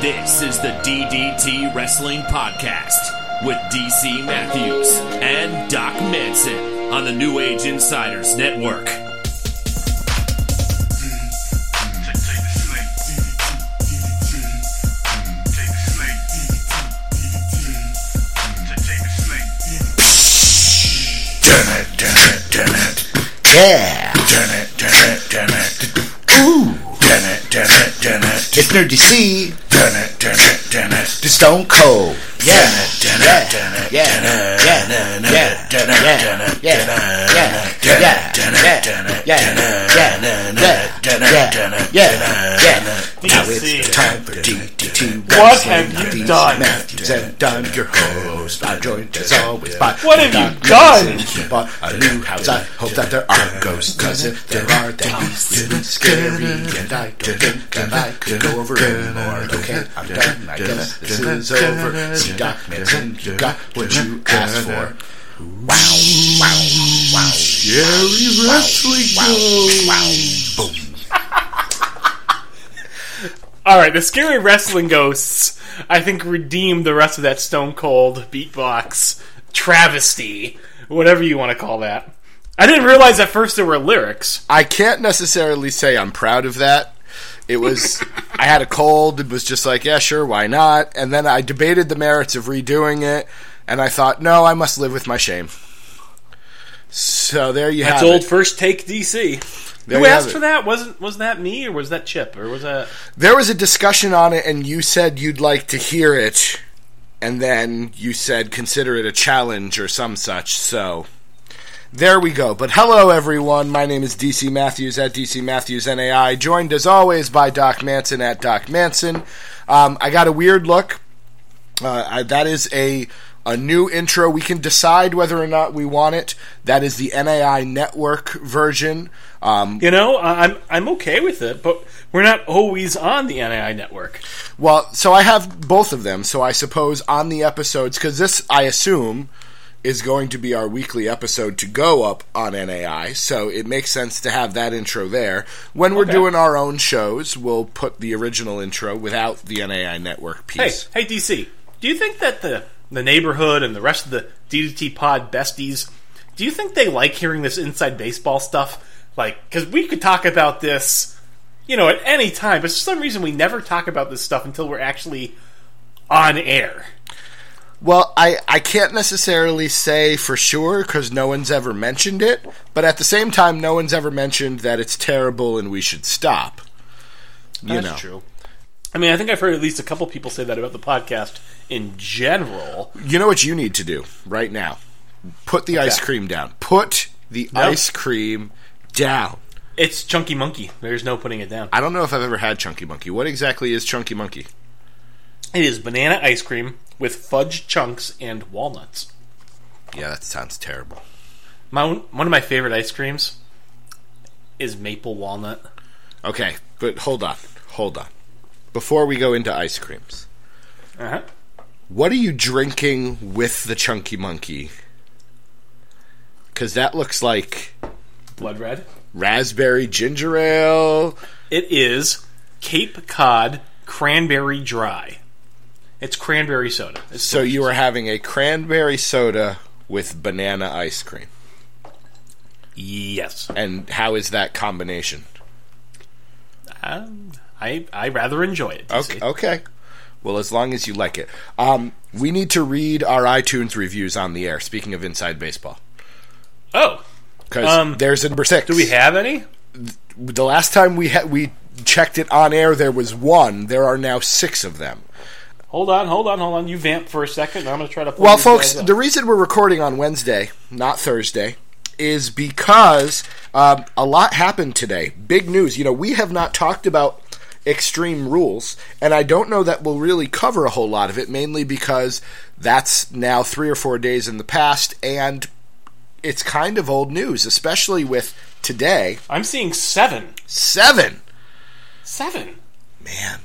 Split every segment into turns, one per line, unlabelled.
This is the DDT Wrestling Podcast with DC Matthews and Doc Manson on the New Age Insiders Network.
Yeah,
Dun it, dun it, dun it. Ooh. Dun it, dun it, dun it.
it's Nerd DC,
Dun it, dun it, dun it.
the Stone Cold. Yeah,
Dun
yeah,
it, dun it,
yeah,
dun it,
yeah,
dun it,
yeah,
dun it,
yeah,
dun it,
yeah,
dun it,
yeah,
dun it,
yeah,
dun
yeah,
it, dun it,
yeah,
dun it,
yeah,
dun it,
yeah,
dun it,
yeah,
dun it,
yeah,
dun it,
yeah.
dun it.
Now it's time for DDT.
What have you done?
Matthews and I'm your host. I'm joined as always by
What have you done?
Bought a new house. I hope that there are ghosts, cause if there are, he's really scary. And I don't think that I could go over anymore. Okay, I'm done. I guess this is over. See, Doc Manson, you got what you asked for. Wow, wow, wow. Scary wrestling wow, Boom.
All right, the scary wrestling ghosts, I think, redeemed the rest of that Stone Cold beatbox travesty, whatever you want to call that. I didn't realize at first there were lyrics.
I can't necessarily say I'm proud of that. It was I had a cold. It was just like, yeah, sure, why not? And then I debated the merits of redoing it, and I thought, no, I must live with my shame. So there you have it.
That's
have
old
it.
first take DC.
There
Who
you
asked for that? Wasn't was that me or was that Chip or was that?
There was a discussion on it, and you said you'd like to hear it, and then you said consider it a challenge or some such. So there we go. But hello, everyone. My name is DC Matthews at DC Matthews NAI, joined as always by Doc Manson at Doc Manson. Um, I got a weird look. Uh, I, that is a a new intro. We can decide whether or not we want it. That is the NAI network version. Um,
You know, I'm I'm okay with it, but we're not always on the NAI network.
Well, so I have both of them. So I suppose on the episodes, because this, I assume, is going to be our weekly episode to go up on NAI. So it makes sense to have that intro there. When we're
Okay.
doing our own shows, we'll put the original intro without the NAI network piece.
Hey,
piece.
hey, DC. Do you think that the the neighborhood and the rest of the DDT Pod besties, do you think they like hearing this inside baseball stuff? Like, because we could talk about this, you know, at any time, but for some reason we never talk about this stuff until we're actually on air.
Well, I, I can't necessarily say for sure because no one's ever mentioned it, but at the same time, no one's ever mentioned that it's terrible and we should stop. You
That's
know.
true. I mean, I think I've heard at least a couple people say that about the podcast in general.
You know what you need to do right now? Put the ice cream down. Put the
No.
ice cream down.
It's Chunky Monkey. There's no putting it down.
I don't know if I've ever had Chunky Monkey. What exactly is Chunky Monkey?
It is banana ice cream with fudge chunks and walnuts.
Yeah, that sounds terrible.
My one of my favorite ice creams is maple walnut.
Okay, but hold on. Hold on. Before we go into ice creams,
Uh-huh.
what are you drinking with the Chunky Monkey? Because that looks like
Blood red.
raspberry ginger ale.
It is Cape Cod cranberry dry. It's cranberry soda. It's
So you are having a cranberry soda with banana ice cream.
yes.
And how is that combination?
Um, I I rather enjoy it.
Okay. Okay. Well, as long as you like it. Um, we need to read our iTunes reviews on the air. Speaking of inside baseball,
Oh,
because
Um,
there's a number six.
do we have any?
the last time we ha- we checked it on air? There was one. There are now six of them.
Hold on, hold on, hold on. You vamp for a second. and I'm going to try to. Pull
Well, folks, the reason we're recording on Wednesday, not Thursday, is because um, a lot happened today. Big news. You know, we have not talked about extreme rules, and I don't know that we'll really cover a whole lot of it, mainly because that's now three or four days in the past, and it's kind of old news, especially with today.
I'm seeing seven.
Seven!
Seven.
Man.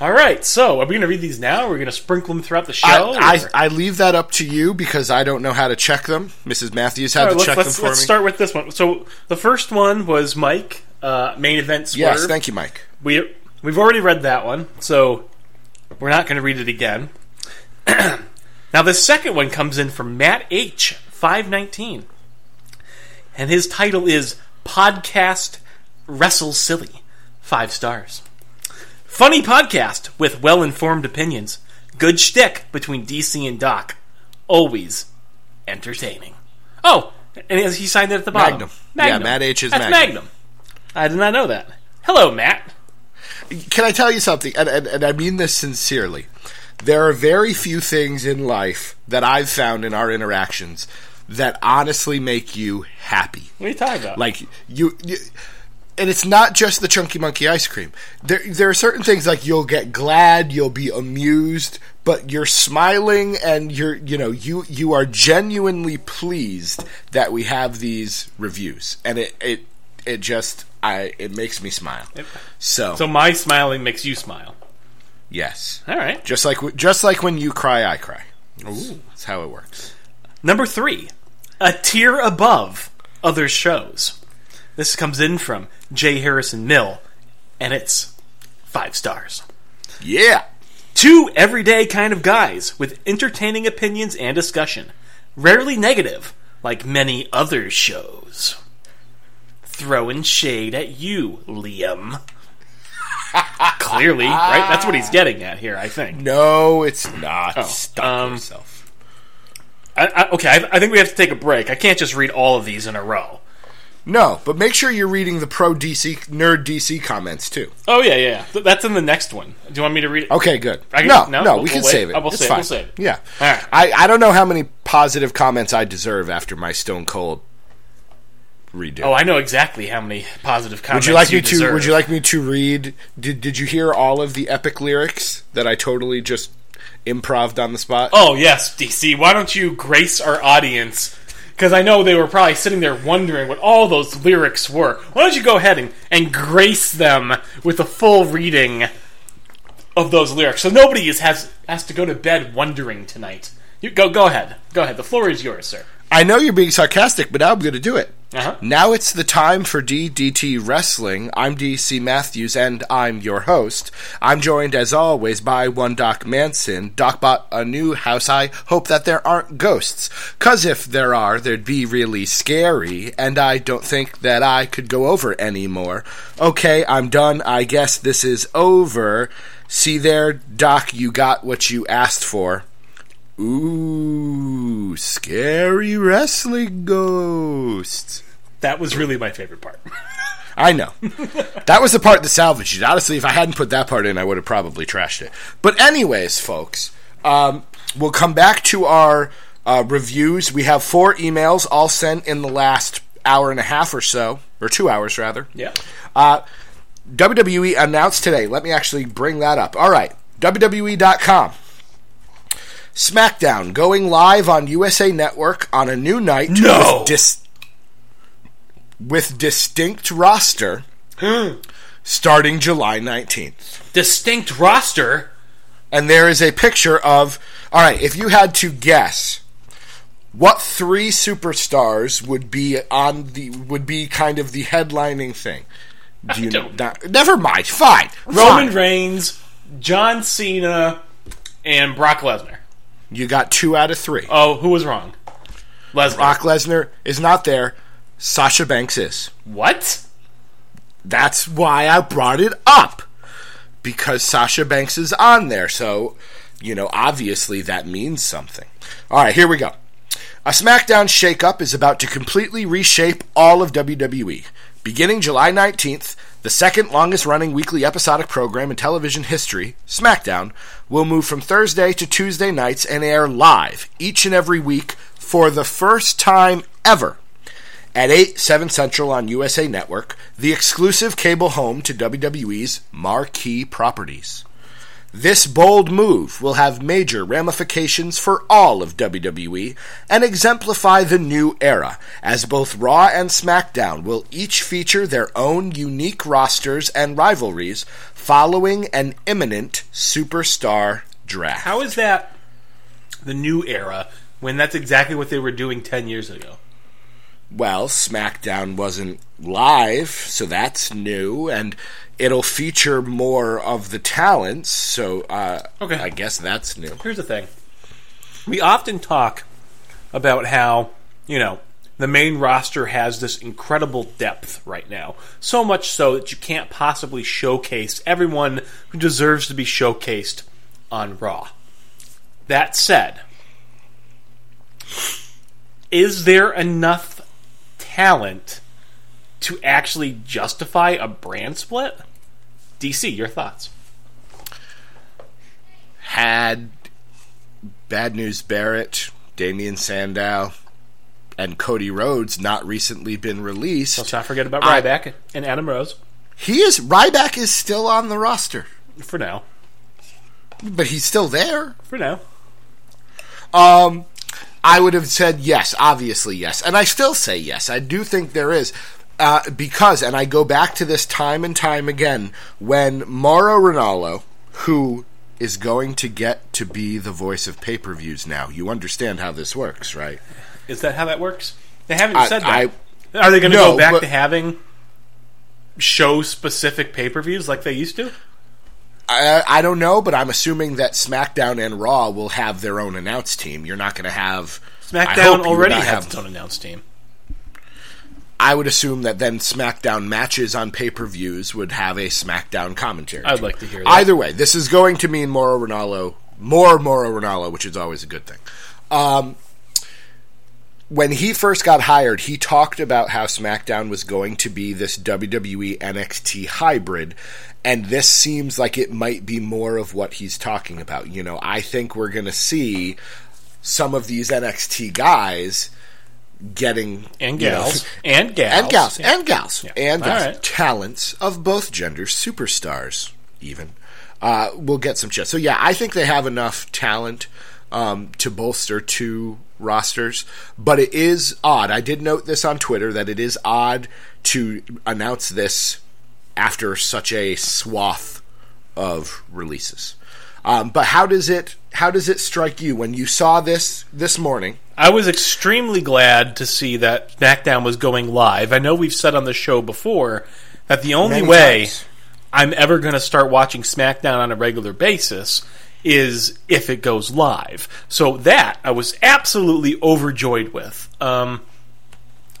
All right. So, are we going to read these now? Or are we going to sprinkle them throughout the show?
I, I, I leave that up to you because I don't know how to check them. Mrs. Matthews had
right,
to
let's,
check
let's,
them for
let's
me.
start with this one. So, the first one was Mike, uh, main event swerve.
yes, thank you, Mike.
We we've already read that one, so We're not going to read it again. now, the second one comes in from Matt H. 519. And his title is Podcast Wrestle Silly. Five stars. Funny podcast with well informed opinions. Good shtick between DC and Doc. Always entertaining. Oh, and he signed it at the bottom.
Magnum. Yeah, Matt H is
That's
Magnum.
Magnum. I did not know that. Hello, Matt.
Can I tell you something? And, and, and I mean this sincerely. There are very few things in life that I've found in our interactions that honestly make you happy.
What are you talking about?
Like you, you and it's not just the chunky monkey ice cream. There, there are certain things like you'll get glad, you'll be amused, but you're smiling and you're, you know, you you are genuinely pleased that we have these reviews, and it it it just I it makes me smile. So,
so my smiling makes you smile.
yes,
All right.
just like just like when you cry, I cry. Ooh, that's how it works.
Number three, a tier above other shows. This comes in from J. Harrison Mill, and it's five stars.
Yeah.
Two everyday kind of guys with entertaining opinions and discussion, rarely negative, like many other shows. Throwing shade at you, Liam. Clearly, right? That's what he's getting at here, I think.
No, it's not. Stop
um,
yourself.
I, I, okay, I, I think we have to take a break. I can't just read all of these in a row.
No, but make sure you're reading the pro DC nerd DC comments too.
Oh yeah, yeah, yeah. Th- That's in the next one. Do you want me to read it?
Okay, good.
I can-
no,
no,
no,
we'll-
can
we'll wait.
save it.
I will
It's
save-
fine.
we'll save it.
Yeah.
All right.
I, I don't know how many positive comments I deserve after my Stone Cold redo.
Oh, I know exactly how many positive
would
comments
you like me to?
deserve.
Would you like me to read? Did Did you hear all of the epic lyrics that I totally just improved on the spot?
Oh yes, DC. Why don't you grace our audience? Because I know they were probably sitting there wondering what all those lyrics were. Why don't you go ahead and, and grace them with a full reading of those lyrics, so nobody is, has has to go to bed wondering tonight. You go go ahead. Go ahead. The floor is yours, sir.
I know you're being sarcastic, but now I'm going to do it.
Uh-huh.
Now it's the time for DDT Wrestling. I'm DC Matthews, and I'm your host. I'm joined, as always, by one Doc Manson. Doc bought a new house. I hope that there aren't ghosts, cause if there are, they'd be really scary, and I don't think that I could go over anymore. Okay, I'm done. I guess this is over. See there, Doc, you got what you asked for. Ooh, scary wrestling ghosts.
That was really my favorite part.
I know. that was the part that salvaged it. Honestly, if I hadn't put that part in, I would have probably trashed it. But, anyways, folks, um, we'll come back to our uh, reviews. We have four emails all sent in the last hour and a half or so, or two hours rather.
yeah.
Uh, WWE announced today. Let me actually bring that up. All right, WWE.com. SmackDown going live on USA Network on a new night
No.
with, dis- with distinct roster starting July 19th.
Distinct roster.
And there is a picture of All right, if you had to guess what three superstars would be on the would be kind of the headlining thing? Do you
don't-
not- never mind. Fine.
Roman
Fine.
Reigns, John Cena, and Brock Lesnar.
You got two out of three.
Oh, who was wrong? Lesnar.
Brock Lesnar is not there. Sasha Banks is.
What?
That's why I brought it up. Because Sasha Banks is on there. So, you know, obviously that means something. All right, here we go. A SmackDown shakeup is about to completely reshape all of WWE. Beginning July 19th, the second longest running weekly episodic program in television history, SmackDown, will move from Thursday to Tuesday nights and air live each and every week for the first time ever at 8, 7 Central on USA Network, the exclusive cable home to WWE's marquee properties. This bold move will have major ramifications for all of WWE and exemplify the new era, as both Raw and SmackDown will each feature their own unique rosters and rivalries following an imminent superstar draft.
How is that the new era when that's exactly what they were doing 10 years ago?
Well, SmackDown wasn't live, so that's new, and it'll feature more of the talents. So, uh,
Okay.
I guess that's new.
Here's the thing. We often talk about how, you know, the main roster has this incredible depth right now. So much so that you can't possibly showcase everyone who deserves to be showcased on Raw. That said, is there enough talent to actually justify a brand split? DC, your thoughts?
Had Bad News Barrett, Damien Sandow, and Cody Rhodes not recently been released,
Let's not forget about
I-
Ryback and Adam Rose
he is Ryback is still on the roster,
for now.
but he's still there.
For now.
Um, I would have said yes, obviously yes, and I still say yes. I do think there is. Uh, because, and I go back to this time and time again, when Mauro Ranallo, who is going to get to be the voice of pay per views now, you understand how this works, right?
Is that how that works? They haven't
I-
said that.
I-
Are they going to
No,
go back
but-
to having show specific pay per views like they used to?
I, I don't know, but I'm assuming that SmackDown and Raw will have their own announce team. You're not going to have
SmackDown already has
have-
its own announce team.
I would assume that then SmackDown matches on pay per views would have a SmackDown commentary.
I'd like to hear that.
Either way, this is going to mean Mauro Ranallo, more Mauro Ranallo, which is always a good thing. Um, when he first got hired, he talked about how SmackDown was going to be this WWE NXT hybrid, and this seems like it might be more of what he's talking about. You know, I think we're going to see some of these NXT guys getting
And
you know,
gals. and gals.
and gals
Yeah.
and gals
Yeah.
and gals.
right.
talents of both genders, superstars even. Uh, will get some chance. So yeah, I think they have enough talent um, to bolster two rosters. But it is odd. I did note this on Twitter that it is odd to announce this after such a swath of releases. Um, but how does it how does it strike you when you saw this this morning?
I was extremely glad to see that SmackDown was going live. I know we've said on the show before that the only
Many
way
times.
I'm ever going to start watching SmackDown on a regular basis is if it goes live. So that I was absolutely overjoyed with. Um,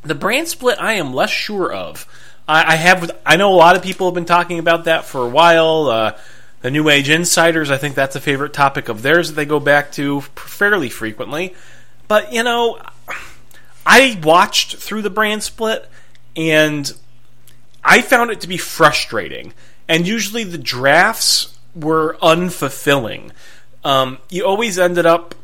the brand split, I am less sure of. I, I have, I know a lot of people have been talking about that for a while. Uh, the New Age Insiders, I think that's a favorite topic of theirs that they go back to fairly frequently. But you know, I watched through the brand split, and I found it to be frustrating. And usually the drafts were unfulfilling. Um, you always ended up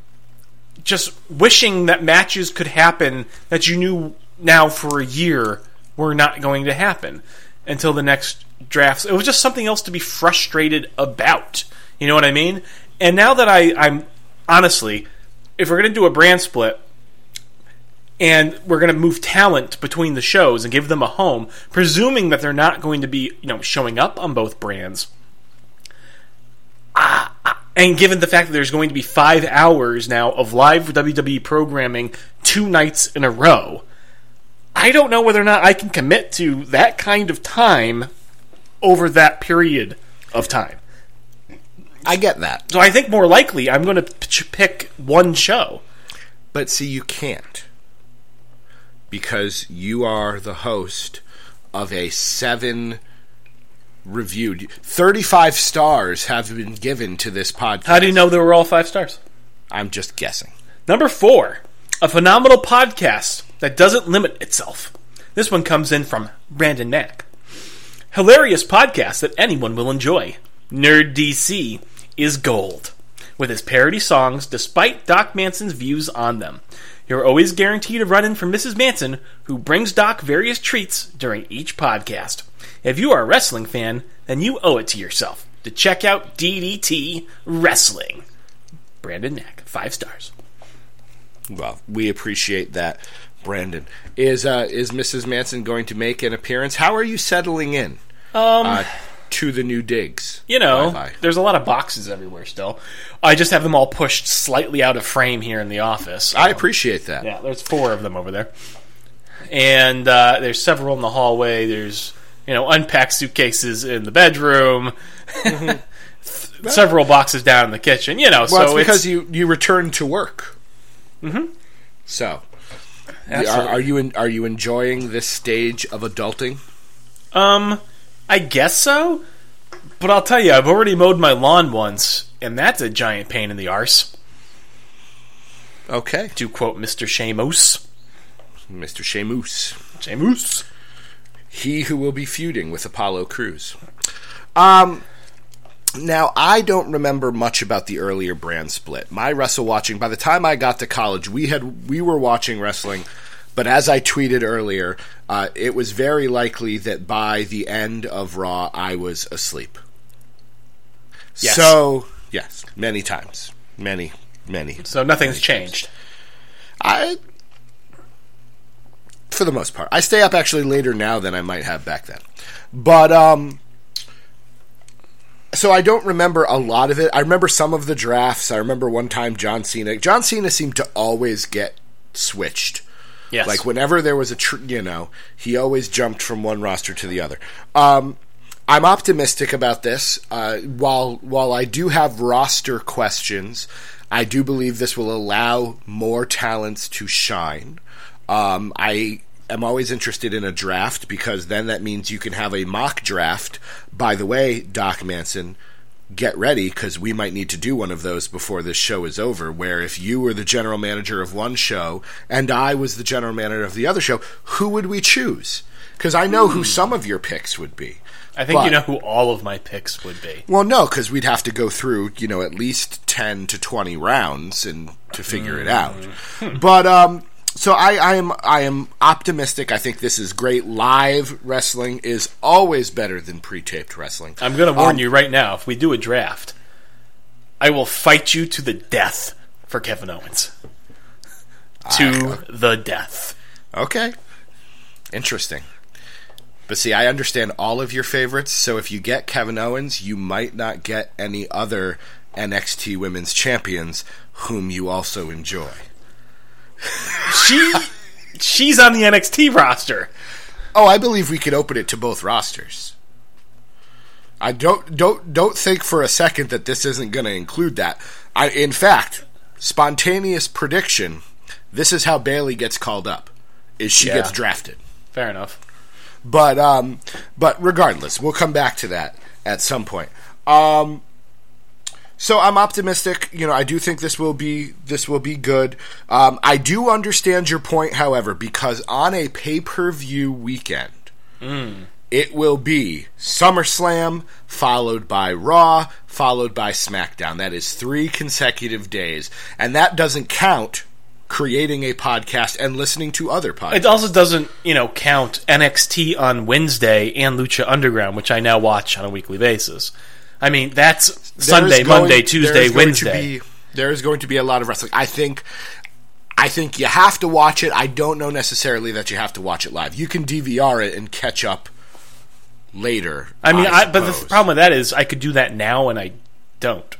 just wishing that matches could happen that you knew now for a year were not going to happen until the next drafts. It was just something else to be frustrated about. You know what I mean? And now that I, I'm honestly, if we're going to do a brand split, and we're going to move talent between the shows and give them a home, presuming that they're not going to be, you know, showing up on both brands. Ah, ah, and given the fact that there's going to be five hours now of live WWE programming two nights in a row, I don't know whether or not I can commit to that kind of time over that period of time.
I get that.
So I think more likely I'm going to p- pick one show.
But see, you can't. Because you are the host of a seven reviewed. 35 stars have been given to this podcast.
How do you know they were all five stars?
I'm just guessing.
Number four, a phenomenal podcast that doesn't limit itself. This one comes in from Brandon Mack. Hilarious podcast that anyone will enjoy. Nerd DC is gold. With his parody songs, despite Doc Manson's views on them. You're always guaranteed a run in from Mrs. Manson, who brings Doc various treats during each podcast. If you are a wrestling fan, then you owe it to yourself to check out DDT Wrestling. Brandon Mack, five stars.
Well, we appreciate that, Brandon. Is uh, is Mrs. Manson going to make an appearance? How are you settling in
Um,
uh, to the new digs?
you know,
Bye-bye.
there's a lot of boxes everywhere still. I just have them all pushed slightly out of frame here in the office.
I appreciate that.
Yeah, there's four of them over there. and uh, there's several in the hallway. There's you know unpacked suitcases in the bedroom. several boxes down in the kitchen. You know,
Mm-hmm. Well,
so
it's because
it's,
you you return to work. Mm-hmm. So, are, are you in, are you enjoying this stage of adulting?
Um, I guess so. But I'll tell you, I've already mowed my lawn once, and that's a giant pain in the arse.
Okay,
To quote Mr. Sheamus.
Mr. Sheamus,
Sheamus.
he who will be feuding with Apollo Crews. Um. Now, I don't remember much about the earlier brand split. My wrestle watching, by the time I got to college, we had we were watching wrestling, but as I tweeted earlier, uh, it was very likely that by the end of Raw, I was asleep.
Yes.
So, yes, many times, many, many.
So nothing's changed.
I, for the most part, I stay up actually later now than I might have back then. But um, so I don't remember a lot of it. I remember some of the drafts. I remember one time John Cena. John Cena seemed to always get switched.
Yes.
Like whenever there was a, tr- you know, he always jumped from one roster to the other. Um, I'm optimistic about this. Uh, while while I do have roster questions, I do believe this will allow more talents to shine. Um, I am always interested in a draft because then that means you can have a mock draft. By the way, Doc Manson, get ready because we might need to do one of those before this show is over. Where if you were the general manager of one show and I was the general manager of the other show, who would we choose? Because I know who some of your picks would be.
I think you know who all of my picks would be.
Well, no, because we'd have to go through, you know, at least ten to twenty rounds and to figure it out. But um, so I, I am I am optimistic. I think this is great. Live wrestling is always better than pre-taped wrestling.
I'm going to warn
Um,
you right now. If we do a draft, I will fight you to the death for Kevin Owens. To the death.
Okay, interesting. But see, I understand all of your favorites. So if you get Kevin Owens, you might not get any other NXT Women's Champions whom you also enjoy.
She, she's on the NXT roster.
Oh, I believe we could open it to both rosters. I don't don't don't think for a second that this isn't going to include that. I, in fact, spontaneous prediction: this is how Bayley gets called up. Is she
Yeah.
gets drafted?
Fair enough.
But um, but regardless, we'll come back to that at some point. Um, so I'm optimistic. You know, I do think this will be this will be good. Um, I do understand your point, however, because on a pay per view weekend, it will be SummerSlam followed by Raw followed by SmackDown. That is three consecutive days, and that doesn't count creating a podcast and listening to other podcasts.
It also doesn't, you know, count NXT on Wednesday and Lucha Underground, which I now watch on a weekly basis. I mean, that's Sunday,
going-
Monday, Tuesday,
there's going
Wednesday.
To be, there is going to be a lot of wrestling. I think. I think you have to watch it. I don't know necessarily that you have to watch it live. You can DVR it and catch up later.
I mean, I, but the problem with that is I could do that now and I don't.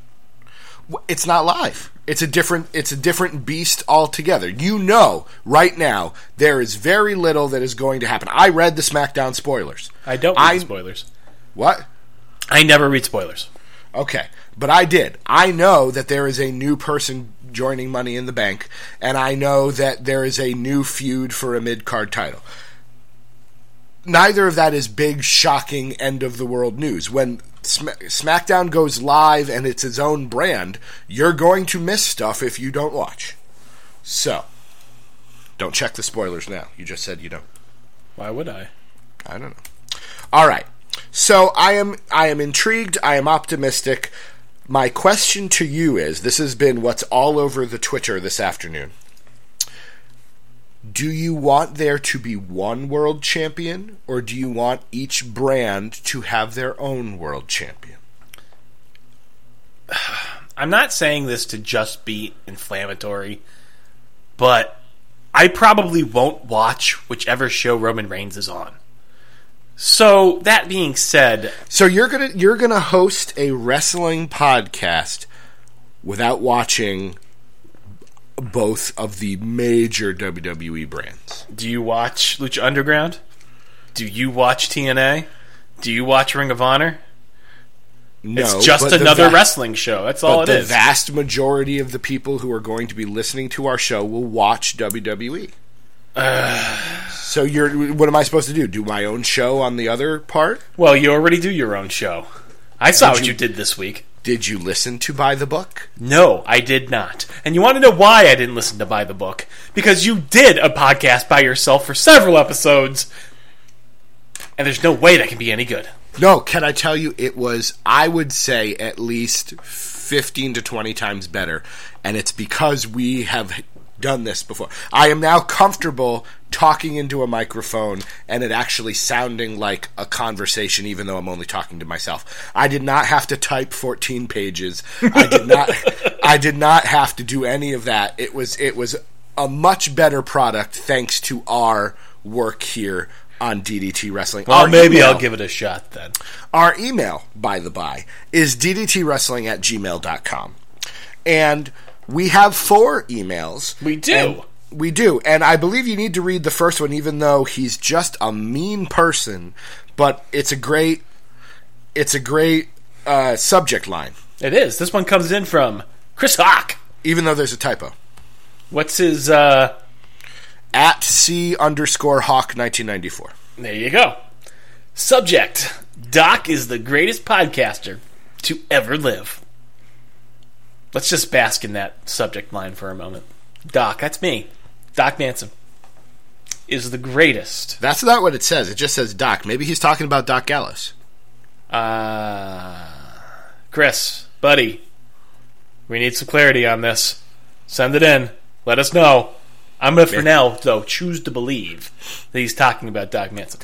it's not live. It's a different it's a different beast altogether. You know right now there is very little that is going to happen. I read the SmackDown spoilers.
I don't read
I-
the spoilers.
What?
I never read spoilers.
Okay, but I did. I know that there is a new person joining Money in the Bank, and I know that there is a new feud for a mid card title. Neither of that is big, shocking, end of the world news. When Sm- SmackDown goes live and it's its own brand, you're going to miss stuff if you don't watch. So, don't check the spoilers now. You just said you don't.
Why would I?
I don't know. All right. So I am I am intrigued. I am optimistic. My question to you is: This has been what's all over the Twitter this afternoon. Do you want there to be one world champion, or do you want each brand to have their own world champion?
I'm not saying this to just be inflammatory, but I probably won't watch whichever show Roman Reigns is on. So that being said,
So you're gonna you're gonna host a wrestling podcast without watching both of the major WWE brands.
Do you watch Lucha Underground? Do you watch TNA? Do you watch Ring of Honor?
No,
It's just another
va-
wrestling show. That's all
But
it
the
is.
vast majority of the people who are going to be listening to our show will watch WWE. So you're what am I supposed to do? Do my own show on the other part?
well, you already do your own show. I saw what
you-
you did this week.
Did you listen to Buy the Book?
No, I did not. And you want to know why I didn't listen to Buy the Book? Because you did a podcast by yourself for several episodes, and there's no way that can be any good.
No, can I tell you it was I would say at least 15 to 20 times better and it's because we have done this before. I am now comfortable talking into a microphone and it actually sounding like a conversation even though I'm only talking to myself. I did not have to type 14 pages. I did not I did not have to do any of that. It was it was a much better product thanks to our work here on DDT Wrestling.
Well,
Our
maybe
email-
I'll give it a shot then.
our email, by the by, is ddtwrestling at gmail.com. And we have four emails.
We do.
We do. And I believe you need to read the first one, even though he's just a mean person. But it's a great, it's a great uh, subject line,
It is. This one comes in from Chris Hawk.
even though there's a typo.
What's his, uh,
At C underscore Hawk 1994.
there you go. Subject Doc is the greatest podcaster to ever live. Let's just bask in that subject line for a moment. Doc, that's me. Doc Manson is the greatest.
That's not what it says. It just says Doc. Maybe he's talking about Doc Gallows.
Uh, Chris, buddy, we need some clarity on this. Send it in. Let us know. I'm going to, for now, though, choose to believe that he's talking about Doc Manson.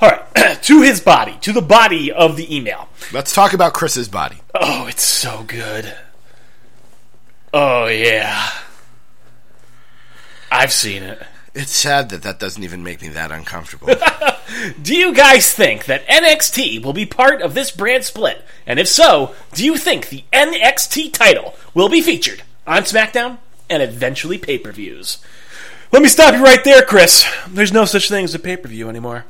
All right, to his body, to the body of the email.
Let's talk about Chris's body.
Oh, it's so good. Oh, yeah. I've seen it.
It's sad that that doesn't even make me that uncomfortable.
Do you guys think that NXT will be part of this brand split? And if so, do you think the NXT title will be featured on SmackDown and eventually pay per views? Let me stop you right there, Chris. There's no such thing as a pay per view anymore.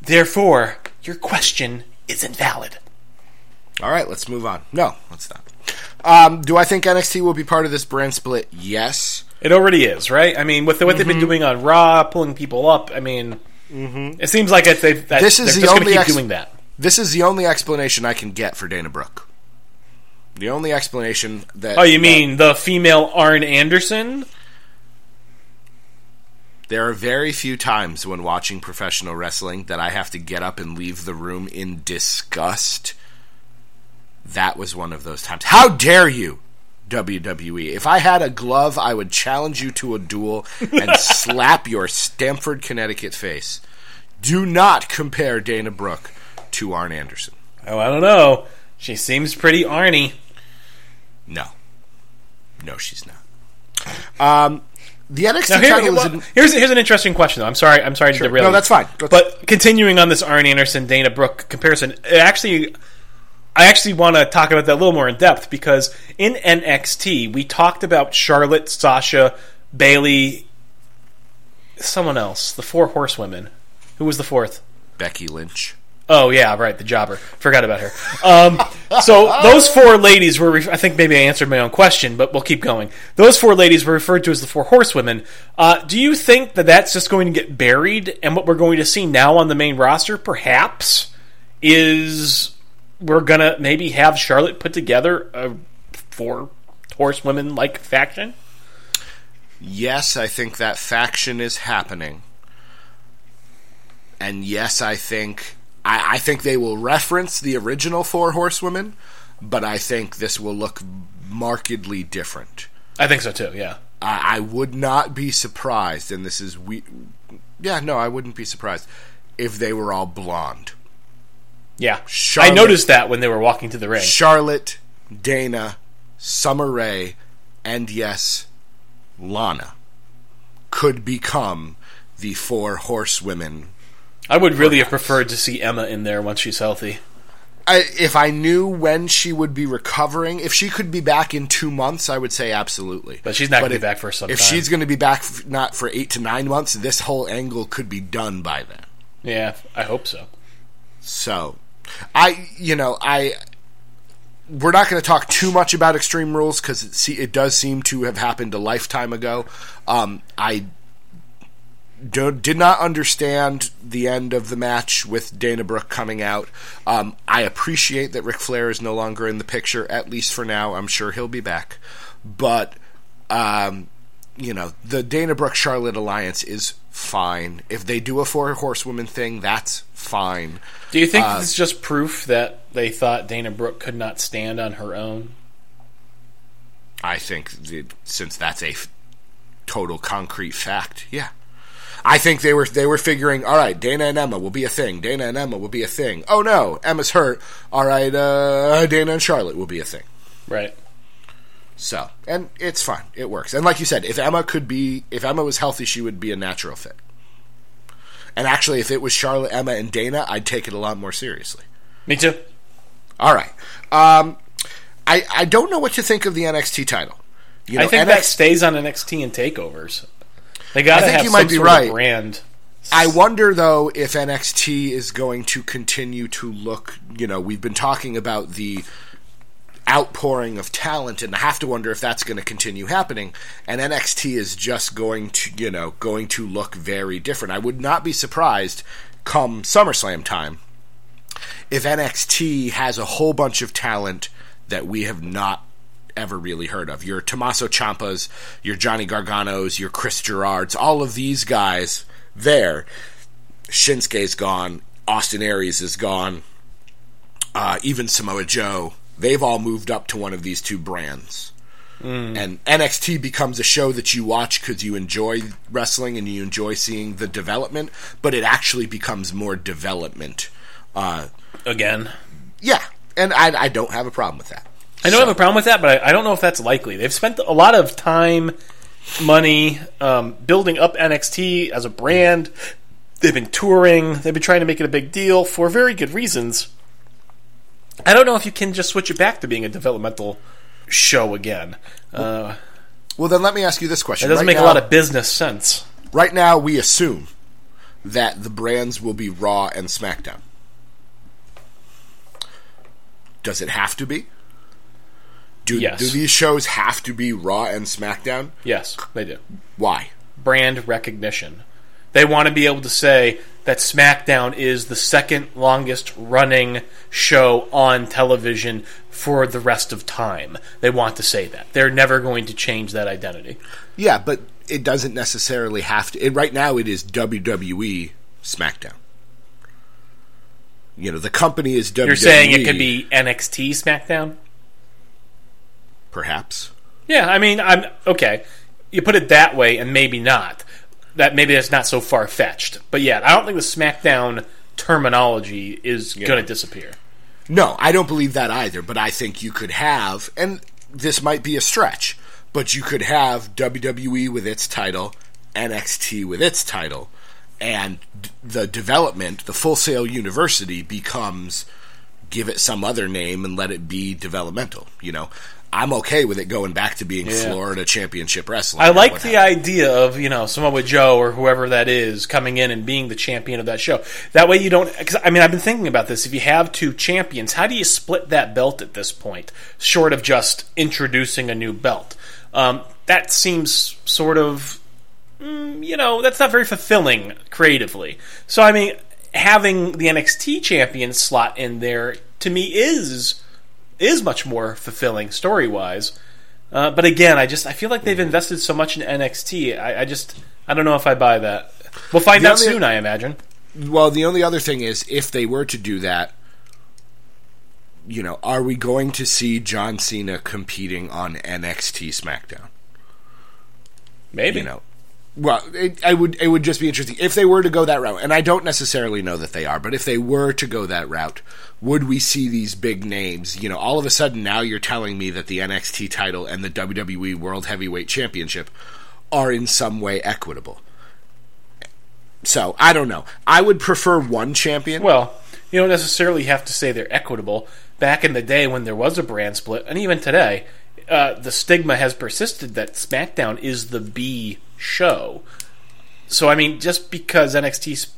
Therefore, your question isn't valid.
All right, let's move on. No, let's not. Um, do I think NXT will be part of this brand split? Yes.
It already is, right? I mean, with the, what they've been doing on Raw, pulling people up, I mean, mm-hmm. it seems like it's, they've, that,
This is
they're
the
just going to
only ex-
doing that.
This is the only explanation I can get for Dana Brooke. The only explanation that
Oh, you mean the female Arn Anderson?
there are very few times when watching professional wrestling that I have to get up and leave the room in disgust. That was one of those times. How dare you, WWE? If I had a glove, I would challenge you to a duel and slap your Stamford, Connecticut face. Do not compare Dana Brooke to Arn Anderson.
Oh, I don't know. She seems pretty Arnie.
No. No, she's not. Um, the NXT
Now, here-
title
well,
in,
here's here's an interesting question. though. I'm sorry. I'm sorry to derail.
No,
you.
that's fine. Let's-
But continuing on this Arn Anderson Dana Brooke comparison, it actually, I actually want to talk about that a little more in depth because in NXT we talked about Charlotte, Sasha, Bayley, someone else, the four horsewomen. Who was the fourth?
Becky Lynch.
Oh yeah, right, the jobber. Forgot about her. Um, so those four ladies were. Re- I think maybe I answered my own question, but we'll keep going. Those four ladies were referred to as the four horsewomen. Uh, do you think that that's just going to get buried, and what we're going to see now on the main roster, perhaps, is we're gonna maybe have Charlotte put together a four horsewomen like faction?
Yes, I think that faction is happening. And yes, I think I, I think they will reference the original Four Horsewomen, but I think this will look markedly different.
I think so too. Yeah.
I, I would not be surprised, and this is we. Yeah, no, I wouldn't be surprised if they were all blonde.
Yeah,
Charlotte-
I noticed that when they were walking to the ring.
Charlotte, Dana, Summer Rae, and yes, Lana could become the four horsewomen.
I would really have preferred to see Emma in there once she's healthy.
I, if I knew when she would be recovering, if she could be back in two months, I would say absolutely.
But she's not gonna be back for some
If
time.
she's going to be back f- not for eight to nine months, this whole angle could be done by then.
Yeah, I hope so.
So, I, you know, I, we're not going to talk too much about Extreme Rules because it, se- it does seem to have happened a lifetime ago. Um, I do, did not understand the end of the match with Dana Brooke coming out. Um, I appreciate that Ric Flair is no longer in the picture, at least for now. I'm sure he'll be back. But, um, you know, the Dana Brooke Charlotte alliance is fine. If they do a four horsewoman thing, that's fine.
Do you think
Uh,
is just proof that they thought Dana Brooke could not stand on her own?
I think since that's a f- total concrete fact, yeah. I think they were they were figuring, all right, Dana and Emma will be a thing. Dana and Emma will be a thing. Oh no, Emma's hurt. All right, uh, Dana and Charlotte will be a thing.
Right.
So, and it's fine. It works. And like you said, if Emma could be, if Emma was healthy, she would be a natural fit. And actually, if it was Charlotte, Emma, and Dana, I'd take it a lot more seriously.
Me too.
All right. Um, I I don't know what to think of the NXT title. You
I think
NXT
that stays on NXT and takeovers. They got
I
to
think
have
you
some
might be
sort
right.
of brand.
I wonder though if NXT is going to continue to look. You know, we've been talking about the outpouring of talent, and I have to wonder if that's going to continue happening. And NXT is just going to, you know, going to look very different. I would not be surprised come SummerSlam time if NXT has a whole bunch of talent that we have not ever really heard of. Your Tommaso Ciampas, your Johnny Garganos, your Chris Gerards, all of these guys there. Shinsuke's gone. Austin Aries is gone. Uh, even Samoa Joe. They've all moved up to one of these two brands. And NXT becomes a show that you watch because you enjoy wrestling and you enjoy seeing the development, but it actually becomes more development. Uh,
Again.
yeah, and I, I don't have a problem with that.
I don't have a problem with that, but I, I don't know if that's likely. They've spent a lot of time, money, um, building up NXT as a brand. They've been touring. They've been trying to make it a big deal for very good reasons. I don't know if you can just switch it back to being a developmental show again. Uh,
Well, then let me ask you this question.
it doesn't
Right
make a lot of business sense.
Right now, we assume that the brands will be Raw and SmackDown. Does it have to be? Do,
Yes.
do these shows have to be Raw and SmackDown?
Yes, they do.
Why?
brand recognition. They want to be able to say that SmackDown is the second longest running show on television for the rest of time. They want to say that. They're never going to change that identity.
Yeah, but it doesn't necessarily have to. It, right now, it is WWE SmackDown. You know, the company is WWE.
You're saying it could be NXT SmackDown?
perhaps.
Yeah, I mean, I'm okay. You put it that way, and maybe not. That maybe that's not so far fetched. But yeah, I don't think the SmackDown terminology is going to disappear.
No, I don't believe that either, but I think you could have, and this might be a stretch, but you could have WWE with its title, NXT with its title, and d- the development, the Full Sail University becomes give it some other name and let it be developmental. You know, I'm okay with it going back to being
Yeah.
Florida Championship Wrestling.
I like the
you.
idea of you know Samoa Joe or whoever that is coming in and being the champion of that show. That way you don't. Because I mean, I've been thinking about this. If you have two champions, how do you split that belt at this point? Short of just introducing a new belt, um, that seems sort of mm, you know that's not very fulfilling creatively. So I mean, having the NXT champion slot in there to me is is much more fulfilling story wise. Uh, but again, I just I feel like they've invested so much in NXT. I, I just I don't know if I buy that. We'll find
The
out soon, I imagine.
Well, the only other thing is, if they were to do that, you know, are we going to see John Cena competing on NXT SmackDown?
Maybe.
You know, well, it, I would. It would just be interesting if they were to go that route, and I don't necessarily know that they are, but if they were to go that route, would we see these big names? You know, all of a sudden now you're telling me that the NXT title and the WWE World Heavyweight Championship are in some way equitable. So I don't know. I would prefer one champion.
Well, you don't necessarily have to say they're equitable. Back in the day when there was a brand split, and even today, uh, the stigma has persisted that SmackDown is the B show. So I mean, just because NXT,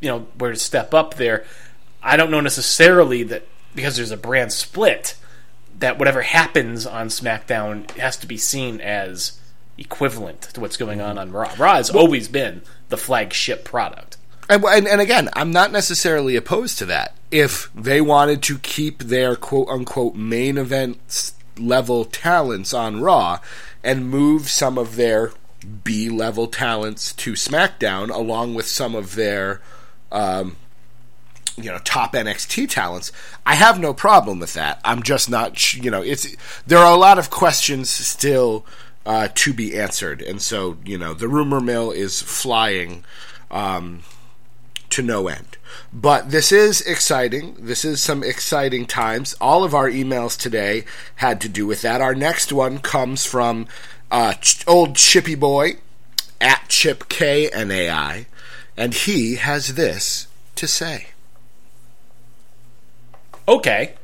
you know, were to step up there, I don't know necessarily that because there's a brand split that whatever happens on SmackDown has to be seen as equivalent to what's going on on Raw. Raw has always been the flagship product.
And, and, and again, I'm not necessarily opposed to that. If they wanted to keep their quote unquote main event level talents on Raw and move some of their B level talents to SmackDown along with some of their um, you know top NXT talents. I have no problem with that. I'm just not you know it's there are a lot of questions still uh, to be answered, and so you know the rumor mill is flying um, to no end. But this is exciting. This is some exciting times. All of our emails today had to do with that. Our next one comes from uh, old Chippy Boy at Chip K N A I, and he has this to say.
Okay,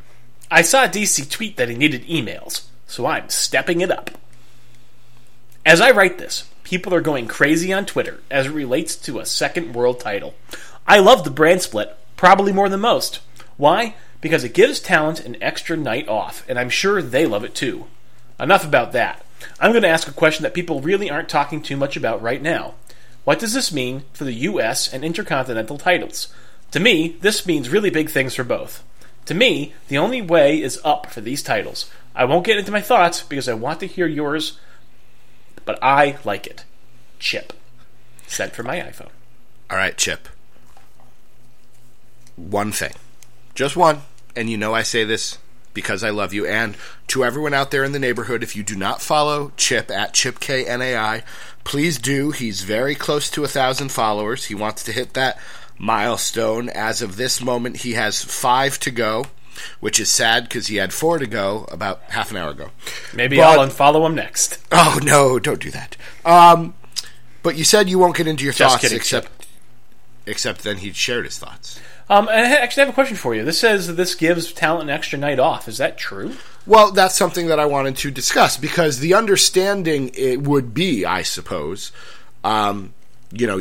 I saw DC tweet that he needed emails, so I'm stepping it up. As I write this, people are going crazy on Twitter as it relates to a second world title. I love the brand split, probably more than most. Why? Because it gives talent an extra night off, and I'm sure they love it too. Enough about that. I'm going to ask a question that people really aren't talking too much about right now. What does this mean for the US and intercontinental titles? To me, this means really big things for both. To me, the only way is up for these titles. I won't get into my thoughts because I want to hear yours, but I like it. Chip. Sent for my iPhone.
All right, Chip. One thing. Just one. And you know I say this because I love you. And to everyone out there in the neighborhood, if you do not follow Chip at ChipKNAI, please do. He's very close to a thousand followers. He wants to hit that milestone. As of this moment, he has five to go, which is sad because he had four to go about half an hour ago.
Maybe
But-
I'll unfollow him next.
Oh no, don't do that. Um, but you said you won't get into your
Just
thoughts
kidding,
except except then he shared his thoughts.
Um, and I actually have a question for you. This says this gives talent an extra night off. Is that true?
Well, that's something that I wanted to discuss because the understanding it would be, I suppose, um, you know,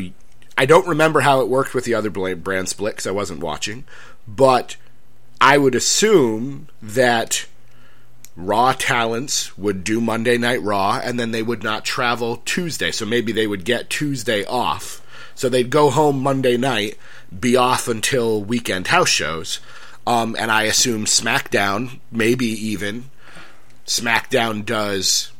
I don't remember how it worked with the other brand split because I wasn't watching, but I would assume that Raw talents would do Monday Night Raw and then they would not travel Tuesday. So maybe they would get Tuesday off. So they'd go home Monday night, be off until weekend house shows. Um, and I assume SmackDown, maybe even SmackDown does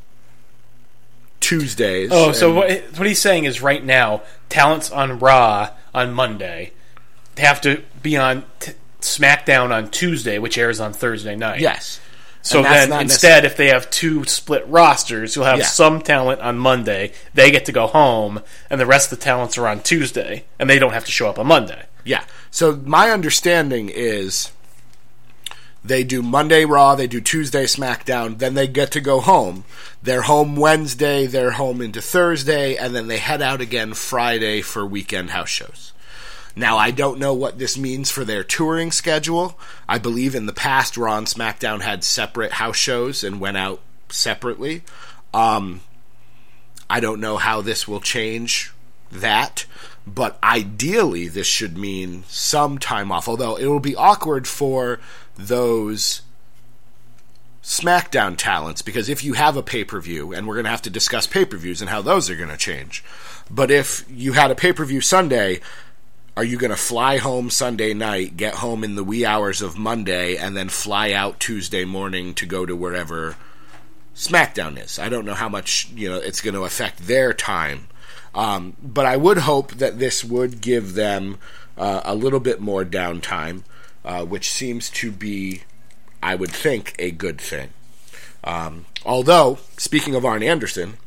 Tuesdays.
Oh, so what, what he's saying is right now, talents on Raw on Monday They have to be on t- SmackDown on Tuesday, which airs on Thursday night.
Yes.
So then instead, if they have two split rosters, you'll have
Yeah.
some talent on Monday. They get to go home, and the rest of the talents are on Tuesday, and they don't have to show up on Monday.
Yeah. So my understanding is they do Monday Raw, they do Tuesday SmackDown, then they get to go home. They're home Wednesday, they're home into Thursday, and then they head out again Friday for weekend house shows. Now, I don't know what this means for their touring schedule. I believe in the past, Raw and SmackDown had separate house shows and went out separately. Um, I don't know how this will change that, but ideally, this should mean some time off. Although it will be awkward for those SmackDown talents because if you have a pay per view, and we're going to have to discuss pay per views and how those are going to change, but if you had a pay per view Sunday, are you going to fly home Sunday night, get home in the wee hours of Monday, and then fly out Tuesday morning to go to wherever SmackDown is? I don't know how much you know it's going to affect their time, um, but I would hope that this would give them uh, a little bit more downtime, uh, which seems to be, I would think, a good thing. Um, although, speaking of Arn Anderson,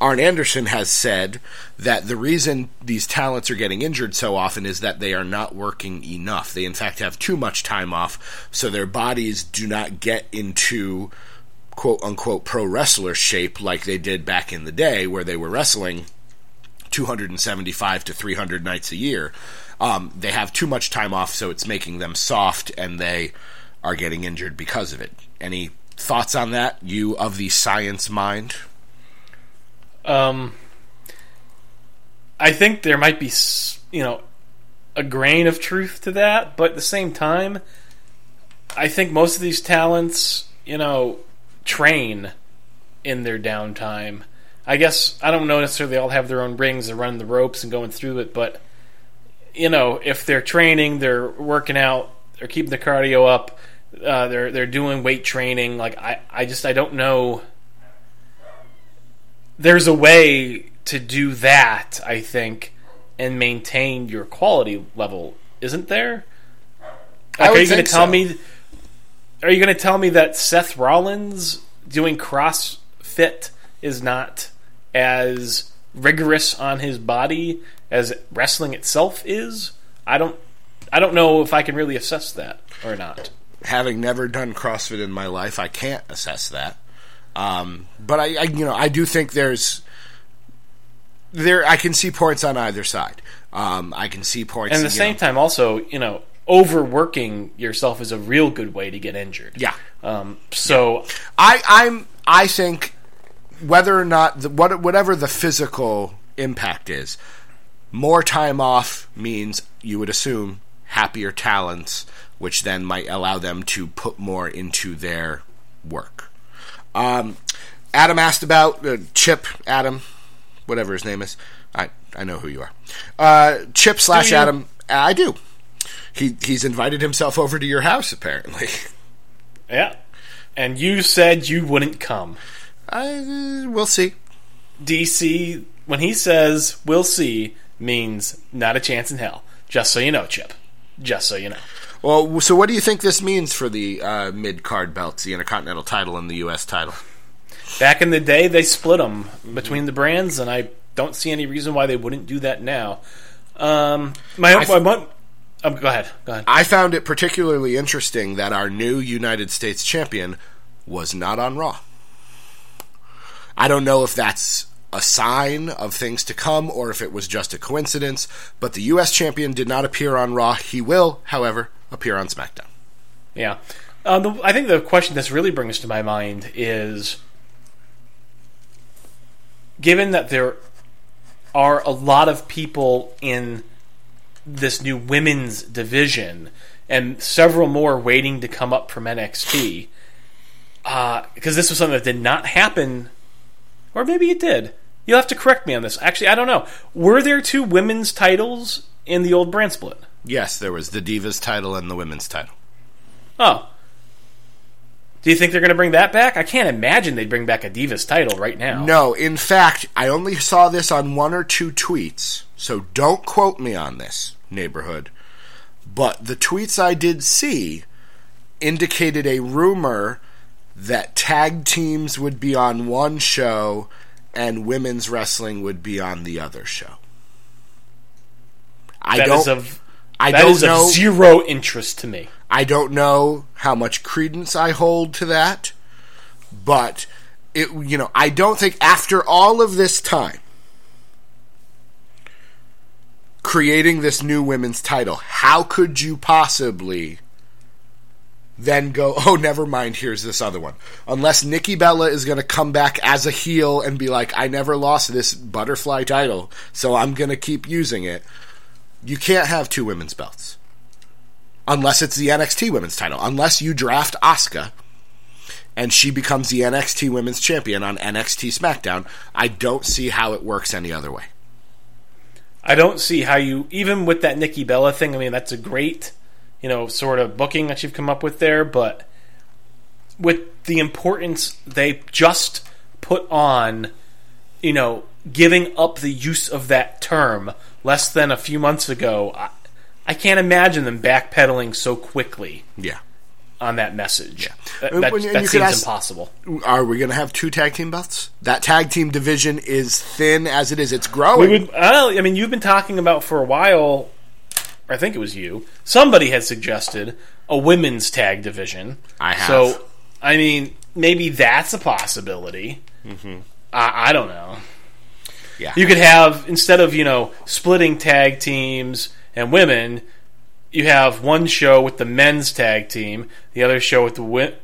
Arn Anderson has said that the reason these talents are getting injured so often is that they are not working enough. They, in fact, have too much time off, so their bodies do not get into quote unquote pro wrestler shape like they did back in the day where they were wrestling 275 to 300 nights a year. Um, they have too much time off, so it's making them soft, and they are getting injured because of it. Any thoughts on that? You of the science mind?
Um, I think there might be, you know, a grain of truth to that, but at the same time, I think most of these talents, you know, train in their downtime. I guess I don't know necessarily all have their own rings and running the ropes and going through it, but you know, if they're training, they're working out, they're keeping the cardio up, uh, they're they're doing weight training. Like I, I just I don't know. There's a way to do that, I think, and maintain your quality level, isn't there? Like, are you going to tell
so.
me? Are you going to tell me that Seth Rollins doing CrossFit is not as rigorous on his body as wrestling itself is? I don't. I don't know if I can really assess that or not.
having never done CrossFit in my life, I can't assess that. Um, but I, I, you know, I do think there's there. I can see points on either side. Um, I can see points.
And at the same
know-
time, also, you know, overworking yourself is a real good way to get injured.
Yeah.
Um, so
I, I'm. I think whether or not the, what, whatever the physical impact is, more time off means you would assume happier talents, which then might allow them to put more into their work. Um, Adam asked about uh, Chip. Adam, whatever his name is. I I know who you are. Uh, Chip slash? Adam. I do. He he's invited himself over to your house apparently.
yeah. And you said you wouldn't come.
I, we'll see.
DC, when he says "we'll see," means not a chance in hell. Just so you know, Chip. Just so you know.
Well, so what do you think this means for the uh, mid card belts, the Intercontinental title and the U.S. title?
Back in the day, they split them between the brands, and I don't see any reason why they wouldn't do that now. Um, my,
I-
my, um, go ahead. Go ahead.
I found it particularly interesting that our new United States champion was not on Raw. I don't know if that's a sign of things to come or if it was just a coincidence, but the U.S. champion did not appear on Raw. He will, however, appear on SmackDown.
Yeah. Um, the, I think the question this really brings to my mind is given that there are a lot of people in this new women's division and several more waiting to come up from NXT, because this was something that did not happen, or maybe it did. You'll have to correct me on this. Actually, I don't know. Were there two women's titles in the old brand split?
Yes, there was the Divas title and the women's title.
Oh. Do you think they're going to bring that back? I can't imagine they'd bring back a Divas title right now.
No, in fact, I only saw this on one or two tweets, so don't quote me on this, neighborhood. But the tweets I did see indicated a rumor that tag teams would be on one show and women's wrestling would be on the other show. I
That
don't
is of
I don't know
of zero interest to me.
I don't know how much credence I hold to that, but it you know, I don't think after all of this time creating this new women's title, how could you possibly then go, oh, never mind, here's this other one. Unless Nikki Bella is going to come back as a heel and be like, I never lost this butterfly title, so I'm going to keep using it. You can't have two women's belts unless it's the NXT Women's title. Unless you draft Asuka and she becomes the NXT Women's Champion on NXT SmackDown, I don't see how it works any other way.
I don't see how you even with that Nikki Bella thing. I mean, that's a great, you know, sort of booking that you've come up with there, but with the importance they just put on, you know, giving up the use of that term less than a few months ago, I, I can't imagine them backpedaling so quickly
Yeah.
on that message. That,
uh,
that, that
you could
seems
ask-
impossible.
Are we going to have two tag team belts? That tag team division is thin as it is. It's growing.
We would. I mean, you've been talking about for a while. Or I think it was you. Somebody had suggested a women's tag division.
I have.
So, I mean, maybe that's a possibility. Mm-hmm. I, I don't know.
yeah.
You could have instead of you know splitting tag teams and women, you have one show with the men's tag team, the other show with the wi-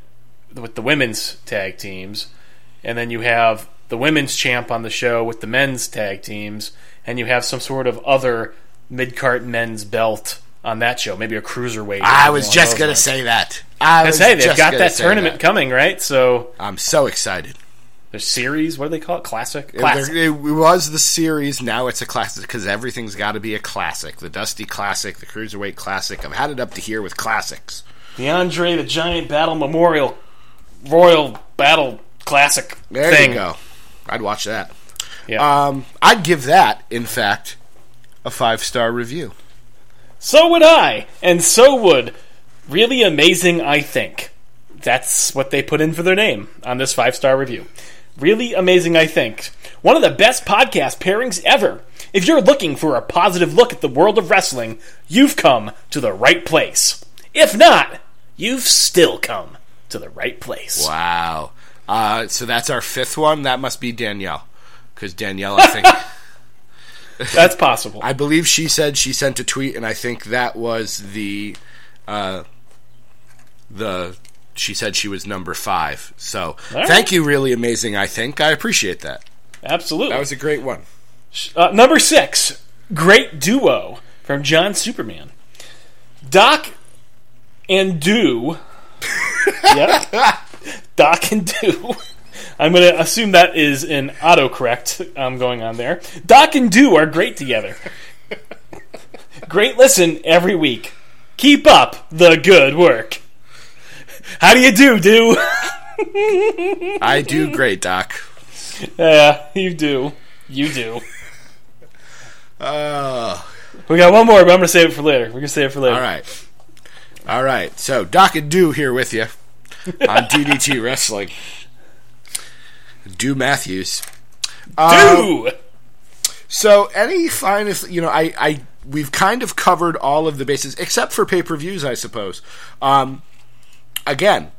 with the women's tag teams, and then you have the women's champ on the show with the men's tag teams, and you have some sort of other mid card men's belt on that show, maybe a cruiserweight.
I was just gonna
lines.
say that. I was
hey, they've got that tournament
that.
coming, right? So
I'm so excited.
the series, what do they call it? Classic.
It-
Classic.
It, was the series. Now it's a classic because everything's got to be a classic. The Dusty Classic, the Cruiserweight Classic. I've had it up to here with classics.
the Andre the Giant Battle Memorial Royal Battle Classic
There
thing.
you go. I'd watch that.
Yeah.
Um, I'd give that, in fact, a five star review.
So would I, and so would really amazing. I think that's what they put in for their name on this five star review. Really amazing. I think one of the best podcast pairings ever. If you're looking for a positive look at the world of wrestling, you've come to the right place. If not, you've still come to the right place.
Wow. Uh, so that's our fifth one. That must be Danielle. Because Danielle, I think.
That's possible.
I believe she said she sent a tweet, and I think that was the. Uh, the. She said she was number five. So
right.
thank you, really amazing. I think I appreciate that.
Absolutely.
That was a great one.
Uh, number six, great duo from John Superman. Doc and Do. yep. Doc and Do. I'm going to assume that is an autocorrect um, going on there. Doc and Do are great together. great listen every week. Keep up the good work. How do you do, Do?
I do great, Doc.
yeah, you do. You do.
Uh,
We got one more, but I'm going to save it for later. We're going to save it for later.
all right. All right. So, Doc and Do here with you on DDT Wrestling. Do Matthews. Um,
Do!
So, any final, you know, I, I, we've kind of covered all of the bases except for pay per views, I suppose. Um, again,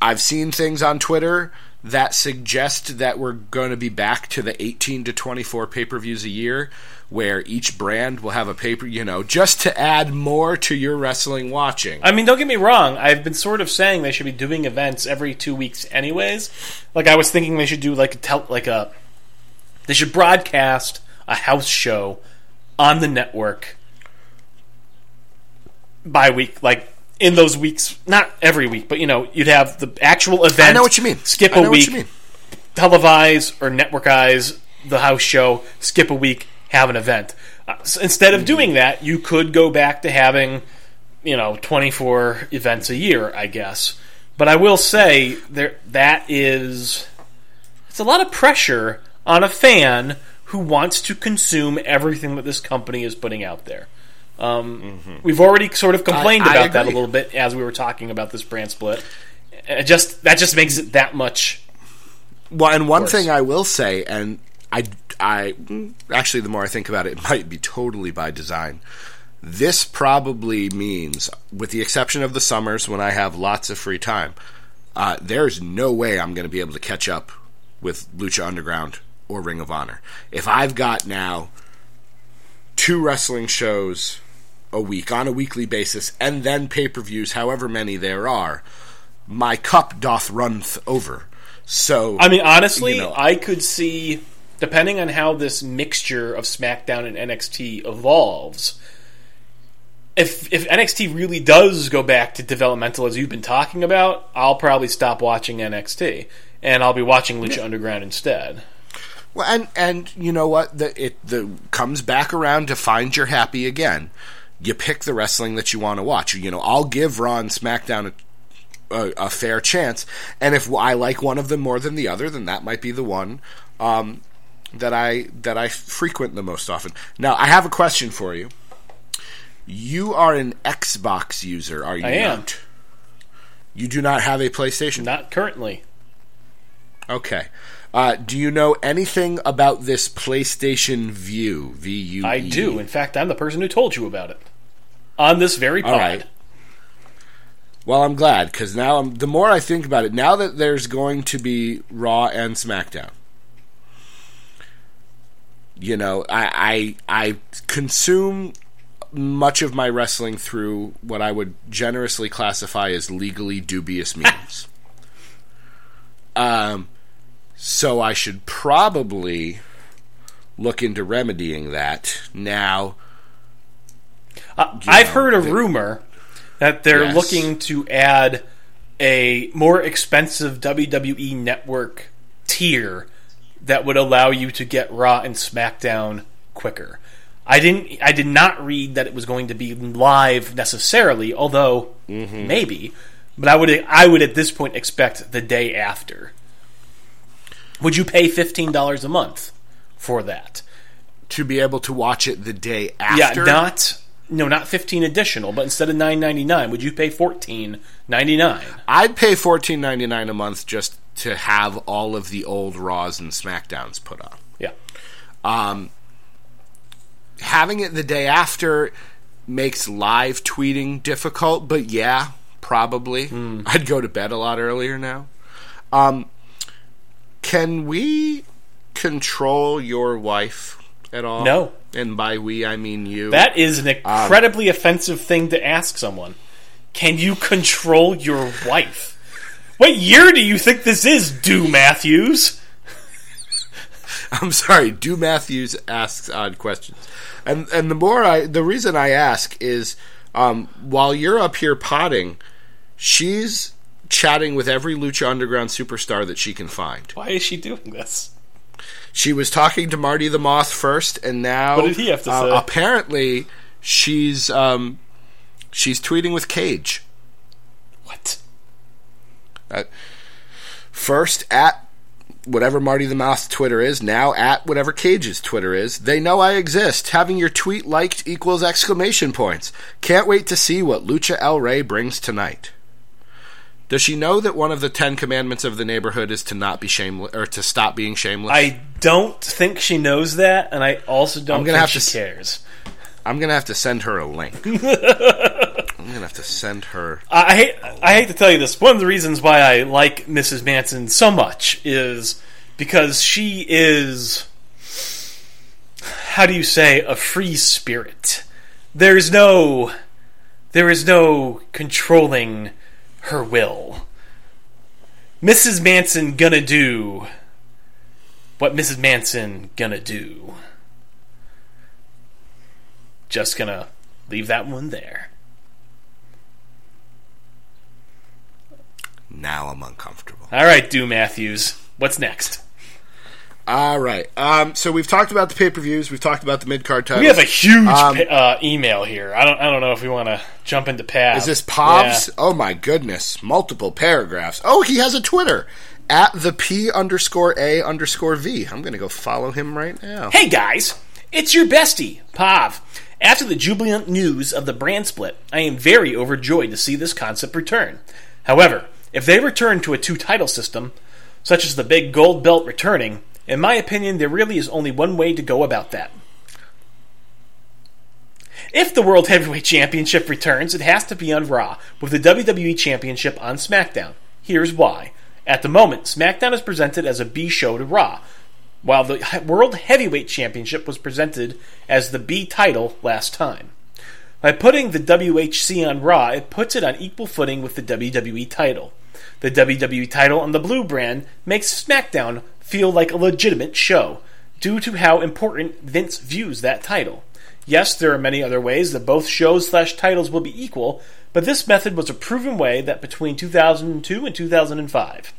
I've seen things on Twitter that suggest that we're going to be back to the 18 to 24 pay per views a year, where each brand will have a paper, you know, just to add more to your wrestling watching.
I mean, don't get me wrong. I've been sort of saying they should be doing events every two weeks, anyways. Like I was thinking they should do like a tel- like a they should broadcast a house show on the network by week, like in those weeks. Not every week, but you know, you'd have the actual event.
I know what you mean.
Skip
I
a
know
week,
What you mean.
televise or networkize the house show, skip a week, have an event. Uh, so instead of doing that, you could go back to having, you know, 24 events a year, I guess. But I will say there that is it's a lot of pressure on a fan who wants to consume everything that this company is putting out there. Um, We've already sort of complained
I- I
about that a little bit as we were talking about this brand split. It just that just makes it that much
Well, and one
course.
thing I will say, and I, I actually, the more I think about it, it might be totally by design. This probably means, with the exception of the summers when I have lots of free time, uh, there's no way I'm going to be able to catch up with Lucha Underground or Ring of Honor. If I've got now two wrestling shows a week on a weekly basis, and then pay per views, however many there are, my cup doth runneth over. So
I mean, honestly,
you know-
I could see, depending on how this mixture of SmackDown and NXT evolves, if if NXT really does go back to developmental as you've been talking about, I'll probably stop watching NXT and I'll be watching Lucha Underground instead.
Well, and and you know what? The it the comes back around to find your happy again. You pick the wrestling that you want to watch. You know, I'll give Raw and SmackDown a, a, a fair chance, and if I like one of them more than the other, then that might be the one um, that I that I frequent the most often. Now, I have a question for you. You are an Xbox user, are you
I am.
not? You do not have a PlayStation.
Not currently.
Okay. Uh, do you know anything about this PlayStation Vue? V U.
I do. In fact, I'm the person who told you about it on this very pod.
All right. Well, I'm glad because now I'm, the more I think about it, now that there's going to be Raw and SmackDown, you know, I I, I consume much of my wrestling through what I would generously classify as legally dubious means. um, so I should probably look into remedying that now.
Uh, I've
know,
heard a
the-
rumor that they're
Yes.
looking to add a more expensive WWE network tier that would allow you to get Raw and SmackDown quicker. I didn't. I did not read that it was going to be live necessarily, although
Mm-hmm.
maybe. But I would. I would at this point expect the day after. Would you pay fifteen dollars a month for that?
to be able to watch it the day after?
Yeah, not no, not fifteen additional, but instead of nine ninety nine, would you pay fourteen ninety nine?
I'd pay fourteen ninety nine a month just to have all of the old Raws and Smackdowns put on.
Yeah, um,
Having it the day after makes live tweeting difficult, but yeah, probably. Hmm. I'd go to bed a lot earlier now. Um, can we control your wife at all?
No.
And by we, I mean you.
that is an um, incredibly offensive thing to ask someone. Can you control your wife? What year do you think this is, Do Matthews?
I'm sorry, Do Matthews asks odd questions, and and the more I, the reason I ask is, um, while you're up here potting, she's chatting with every Lucha Underground superstar that she can find.
Why is she doing this?
She was talking to Marty the Moth first, and now
What did he have to
uh,
say?
Apparently, she's um, she's tweeting with Cage.
What?
Uh, first at whatever Marty the Moth's Twitter is, now at whatever Cage's Twitter is. They know I exist. Having your tweet liked equals exclamation points. Can't wait to see what Lucha El Rey brings tonight. Does she know that one of the Ten Commandments of the neighborhood is to not be shameless or to stop being shameless?
I don't think she knows that, and I also don't
I'm gonna
think
have
she
to
cares.
I'm gonna have to send her a link. Gonna have to send her.
I hate I hate to tell you this. One of the reasons why I like Mrs. Manson so much is because she is how do you say a free spirit. There's no there is no controlling her will. Mrs. Manson gonna do what Mrs. Manson gonna do. Just gonna leave that one there.
Now I'm uncomfortable.
All right, Do Matthews. What's next?
All right. Um, so we've talked about the pay per views. We've talked about the mid card titles.
We have a huge
Um,
pa- uh, email here. I don't. I don't know if we want to jump into Pav.
Is this Pobs?
Yeah.
Oh my goodness, multiple paragraphs. Oh, he has a Twitter at the P underscore A underscore V. I'm gonna go follow him right now.
Hey guys, it's your bestie, Pav. After the jubilant news of the brand split, I am very overjoyed to see this concept return. However, if they return to a two title system, such as the big gold belt returning, in my opinion, there really is only one way to go about that. If the World Heavyweight Championship returns, it has to be on Raw, with the WWE Championship on SmackDown. Here's why. At the moment, SmackDown is presented as a B show to Raw, while the World Heavyweight Championship was presented as the B title last time. By putting the WHC on Raw, it puts it on equal footing with the WWE title. The WWE title on the blue brand makes SmackDown feel like a legitimate show, due to how important Vince views that title. Yes, there are many other ways that both shows slash titles will be equal, but this method was a proven way that between 2002 and 2005.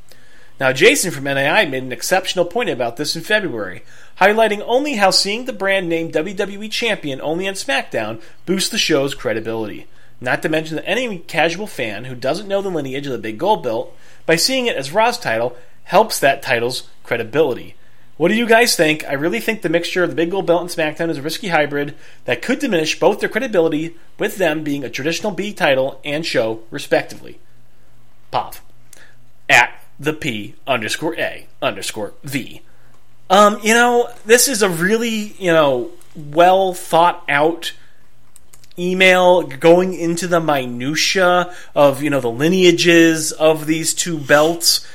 Now, Jason from NAI made an exceptional point about this in February, highlighting only how seeing the brand name WWE Champion only on SmackDown boosts the show's credibility. Not to mention that any casual fan who doesn't know the lineage of the Big Gold Belt, by seeing it as Raw's title, helps that title's credibility. What do you guys think? I really think the mixture of the Big Gold Belt and SmackDown is a risky hybrid that could diminish both their credibility, with them being a traditional B title and show, respectively. Pop at the P underscore A underscore V. Um, you know, this is a really, you know, well thought out email going into the minutia of, you know, the lineages of these two belts.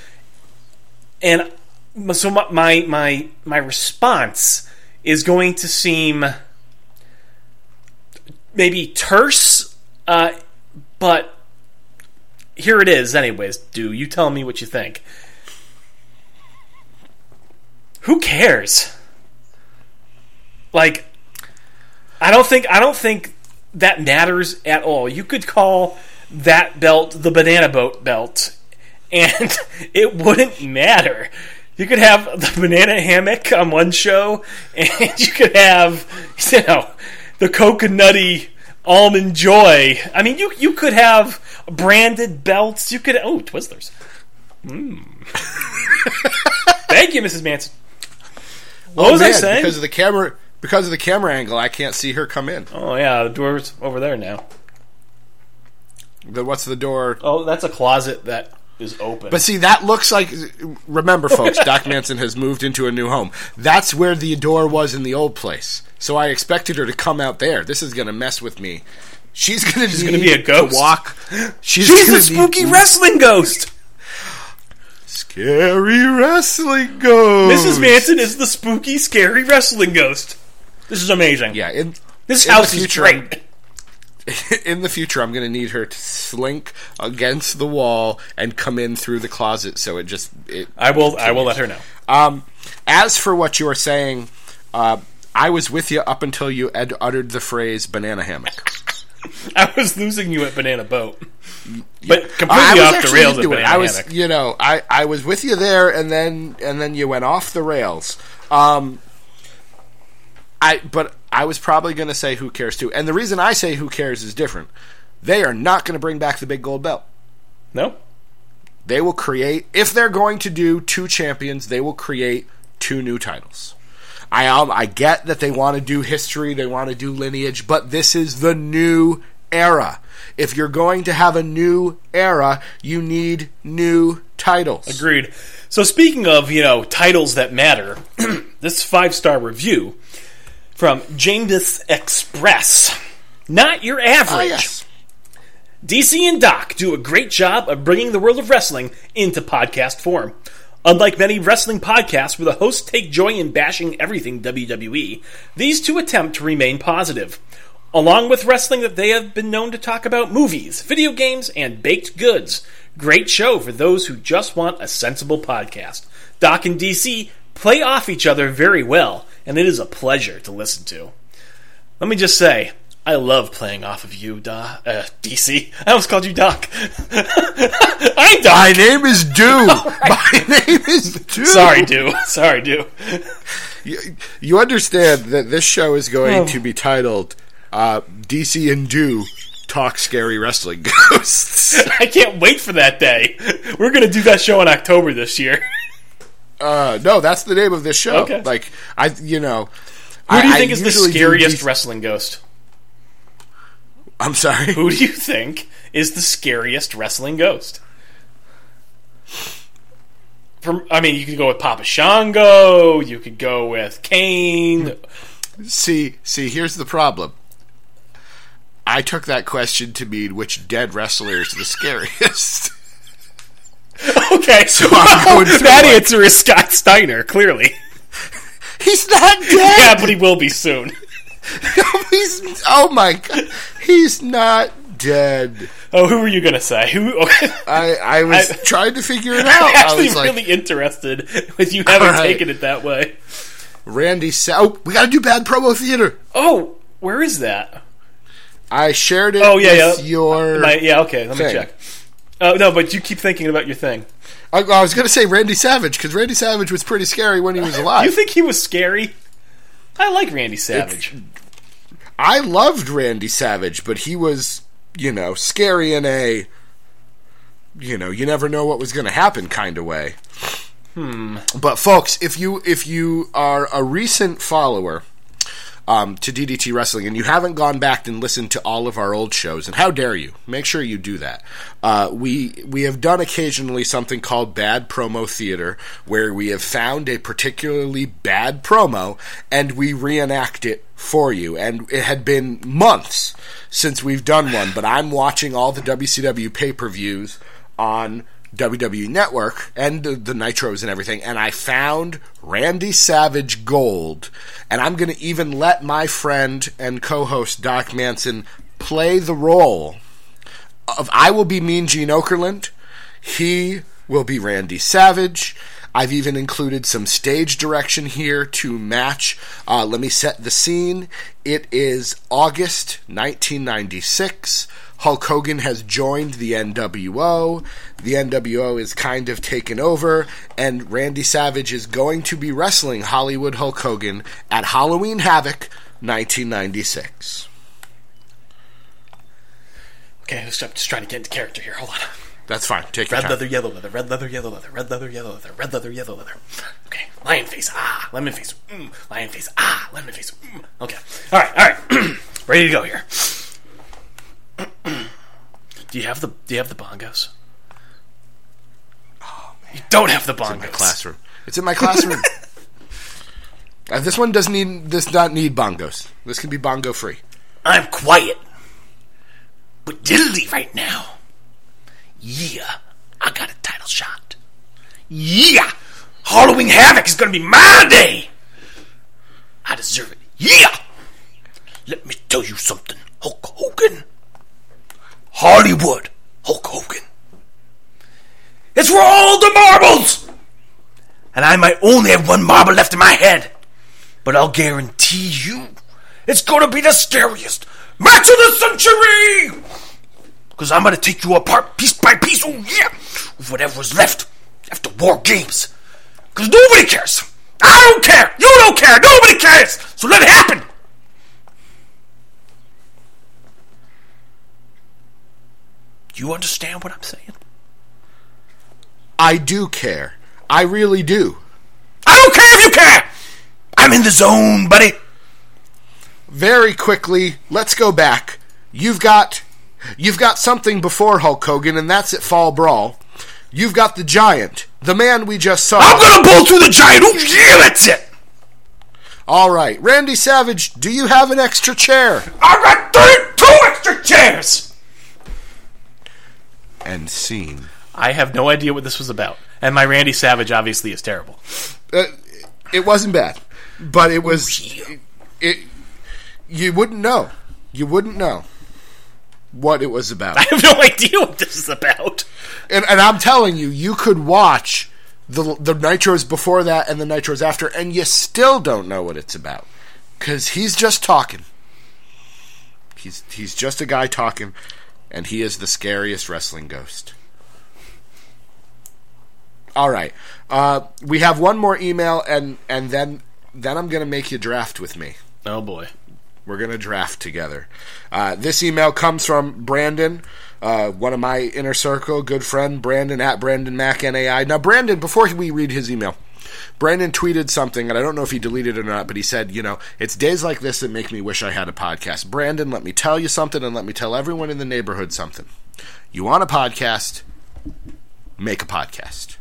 And so my my my, response is going to seem maybe terse, uh, but here it is. Anyways, do you tell me what you think? Who cares? Like, I don't think I don't think that matters at all. You could call that belt the banana boat belt, and it wouldn't matter. You could have the banana hammock on one show, and you could have, you know, the coconutty almond joy. I mean, you you could have branded belts. You could oh Twizzlers. Mm. Thank you, Mrs. Manson. What was I saying?
Because of the camera, because of the camera angle, I can't see her come in.
oh yeah, the door's over there now.
Then what's the door?
Oh, that's a closet that is open.
But see, that looks like. Remember, folks, Doc Manson has moved into a new home. That's where the door was in the old place. So I expected her to come out there. This is going to mess with me. She's going to
gonna be a ghost.
walk. She's,
She's a spooky
be
wrestling ghost.
scary wrestling ghost.
Mrs. Manson is the spooky, scary wrestling ghost. This is amazing.
Yeah, in
This
in
house
the
is
future,
great.
in the future, I'm going to need her to slink against the wall and come in through the closet. So it just it
I will. I will let her know.
Um, as for what you were saying, uh, I was with you up until you ed- uttered the phrase "banana hammock."
I was losing you at Banana Boat, but completely
I was
off the rails at
into it. I was,
Hammock.
you know, I, I was with you there, and then and then you went off the rails. Um, I but I was probably going to say who cares too, and the reason I say who cares is different. They are not going to bring back the big gold belt.
No,
They will create if they're going to do two champions, they will create two new titles. I um, I get that they want to do history, they want to do lineage, but this is the new era. If you're going to have a new era, you need new titles.
agreed. So speaking of you know titles that matter, this five star review from James Express. Not your average.
Ah, yes.
DC and Doc do a great job of bringing the world of wrestling into podcast form. Unlike many wrestling podcasts where the hosts take joy in bashing everything WWE, these two attempt to remain positive. Along with wrestling that they have been known to talk about movies, video games, and baked goods. Great show for those who just want a sensible podcast. Doc and DC play off each other very well, and it is a pleasure to listen to. Let me just say, I love playing off of you, Do- uh, DC. I almost called you Doc. I'm Doc.
My name is Do. My name is Do.
Sorry, Do. Sorry, Do.
You, you understand that this show is going
Oh.
to be titled uh, DC and Do Talk Scary Wrestling Ghosts.
I can't wait for that day. We're gonna do that show in October this year.
Uh, no, that's the name of this show.
Okay.
Like I, you know,
Who do you
I-
think
I
is the scariest
these-
wrestling ghost?
I'm sorry.
Who do you think is the scariest wrestling ghost? From, I mean, you could go with Papa Shango. You could go with Kane.
See, see, here's the problem. I took that question to mean which dead wrestler is the scariest.
Okay,
So I'm going through,
that
like-
answer is Scott Steiner. Clearly,
He's not dead.
yeah, but he will be soon.
he's oh my god, he's not dead.
Oh, who were you gonna say? Who? Okay.
I I was
I-
trying to figure it
I'm
out. I
actually
was like,
really interested with you having
right.
taken it that way.
Randy said, "Oh, we got to do bad promo theater."
Oh, where is that?
I shared it.
Oh yeah,
with
yeah.
Your
My, yeah, okay. Let me
thing.
check. Oh no, but you keep thinking about your thing.
I, I was going to say Randy Savage because Randy Savage was pretty scary when he was alive.
You think he was scary? I like Randy Savage.
I loved Randy Savage, but he was, you know, scary in a, you know, you never know what was going to happen kind of way. Hmm. But folks, if you if you are a recent follower um, to DDT Wrestling and you haven't gone back and listened to all of our old shows, and how dare you? Make sure you do that. Uh, we we have done occasionally something called bad promo theater, where we have found a particularly bad promo and we reenact it for you. And it had been months since we've done one, but I'm watching all the WCW pay per views on WWE Network and the, the Nitros and everything, and I found Randy Savage Gold. And I'm going to even let my friend and co host Doc Manson play the role of I will be Mean Gene Okerlund. He will be Randy Savage. I've even included some stage direction here to match. Uh, let me set the scene. It is August 1996. Hulk Hogan has joined the NWO. The NWO is kind of taken over, and Randy Savage is going to be wrestling Hollywood Hulk Hogan at Halloween Havoc 1996.
Okay, I'm just trying to get into character here. Hold on.
That's fine. Take your
Red
time.
leather, yellow leather, red leather, yellow leather, red leather, yellow leather, red leather, yellow leather. Okay, lion face, ah, lemon face, mm, lion face, ah, lemon face, mm. Okay, all right, all right, ready to go here. Do you have the Do you have the bongos? Oh man, you don't have the bongos.
in my classroom. It's in my classroom. uh, this one doesn't need. This not need bongos. This can be bongo free.
I'm quiet. But diddly right now. Yeah, I got a title shot. Yeah! Halloween Havoc is gonna be my day! I deserve it. Yeah! Let me tell you something, Hulk Hogan. Hollywood, Hulk Hogan. It's for all the marbles! And I might only have one marble left in my head. But I'll guarantee you, it's gonna be the scariest match of the century! Because I'm gonna take you apart piece by piece, oh yeah! Of whatever's left after War Games. Because nobody cares! I don't care! You don't care! Nobody cares! So let it happen! Do you understand what I'm saying?
I do care. I really do.
I don't care if you care! I'm in the zone, buddy!
Very quickly, let's go back. You've got you've got something before Hulk Hogan, and that's at Fall Brawl. You've got the Giant, the man we just saw.
I'm gonna pull through the giant! Oh yeah, that's it!
All right, Randy Savage, do you have an extra chair?
I've got three, two extra chairs!
And seen.
I have no idea what this was about, and my Randy Savage obviously is terrible.
Uh, it wasn't bad, but it was. It, you wouldn't know. You wouldn't know what it was about.
I have no idea what this is about.
and, and I'm telling you, you could watch the the nitros before that and the nitros after, and you still don't know what it's about because he's just talking. He's he's just a guy talking, and he is the scariest wrestling ghost. All right, uh, we have one more email, and and then then I'm gonna make you draft with me.
Oh boy.
We're going to draft together. Uh, this email comes from Brandon, uh, one of my inner circle, good friend, Brandon at Brandon Mac NAI. Now, Brandon, before we read his email, Brandon tweeted something, and I don't know if he deleted it or not, but he said, you know, it's days like this that make me wish I had a podcast. Brandon, let me tell you something, and let me tell everyone in the neighborhood something. You want a podcast? Make a podcast.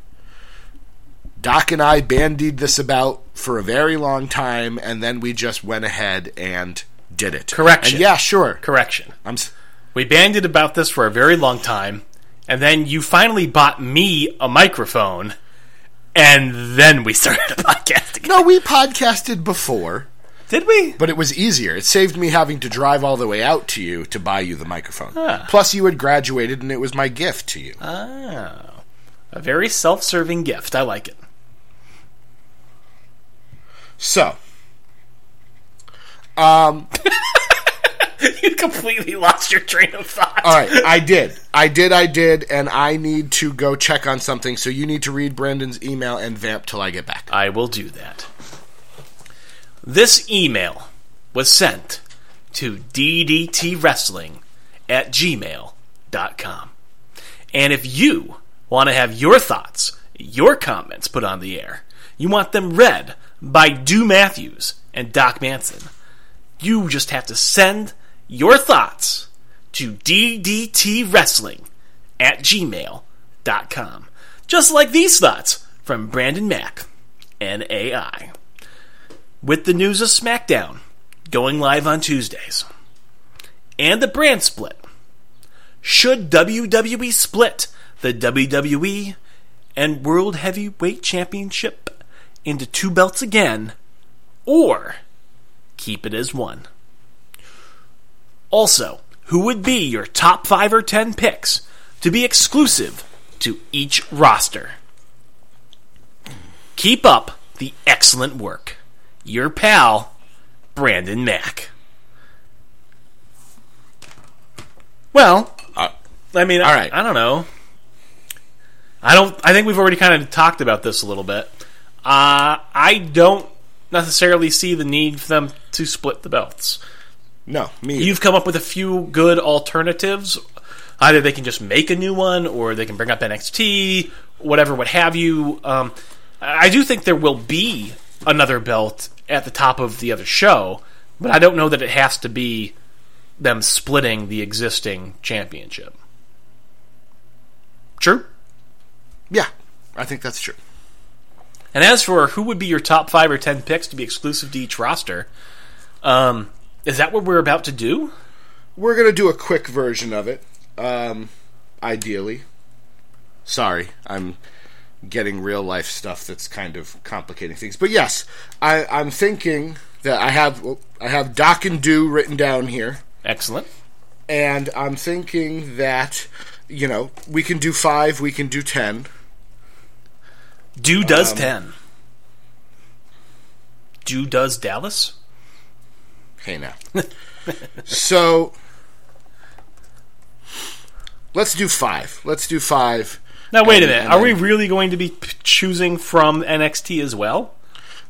Doc and I bandied this about for a very long time, and then we just went ahead and did it.
Correction.
And yeah, sure.
Correction.
I'm. s-
We bandied about this for a very long time, and then you finally bought me a microphone, and then we started a podcast together.
No, we podcasted before,
Did we?
but it was easier. It saved me having to drive all the way out to you to buy you the microphone.
Ah.
Plus, you had graduated, and it was my gift to you.
Oh. A very self serving gift. I like it.
So, um,
you completely lost your train of thought.
all right, I did, I did, I did, and I need to go check on something. So you need to read Brandon's email and vamp till I get back.
I will do that. This email was sent to ddtwrestling at gmail.com. And if you want to have your thoughts, your comments put on the air, you want them read by Do Matthews and Doc Manson, you just have to send your thoughts to ddtwrestling at gmail.com. Just like these thoughts from Brandon Mack and AI. With the news of SmackDown going live on Tuesdays, and the brand split, Should WWE split the WWE and World Heavyweight Championship into two belts again, or keep it as one? Also, who would be your top 5 or 10 picks to be exclusive to each roster? Keep up the excellent work. Your pal, Brandon Mack. Well,
Uh,
I mean,
all right.
I, I don't know. I don't. I think we've already kind of talked about this a little bit. Uh, I don't necessarily see the need for them to split the belts.
No, me. either.
You've come up with a few good alternatives. Either they can just make a new one, or they can bring up NXT, whatever, what have you. Um, I I do think there will be another belt at the top of the other show, but I don't know that it has to be them splitting the existing championship. True.
yeah, I think that's true.
And as for who would be your top five or ten picks to be exclusive to each roster, um, is that what we're about to do?
We're gonna do a quick version of it. Um, ideally. Sorry, I'm getting real life stuff that's kind of complicating things. But yes, I, I'm thinking that I have I have Doc and Do written down here,
Excellent.
and I'm thinking that you know we can do five, we can do ten.
Do does ten. Do does Dallas?
Hey now. so let's do five. Let's do five.
Now wait a minute.
and
Are we really going to be choosing from NXT as well?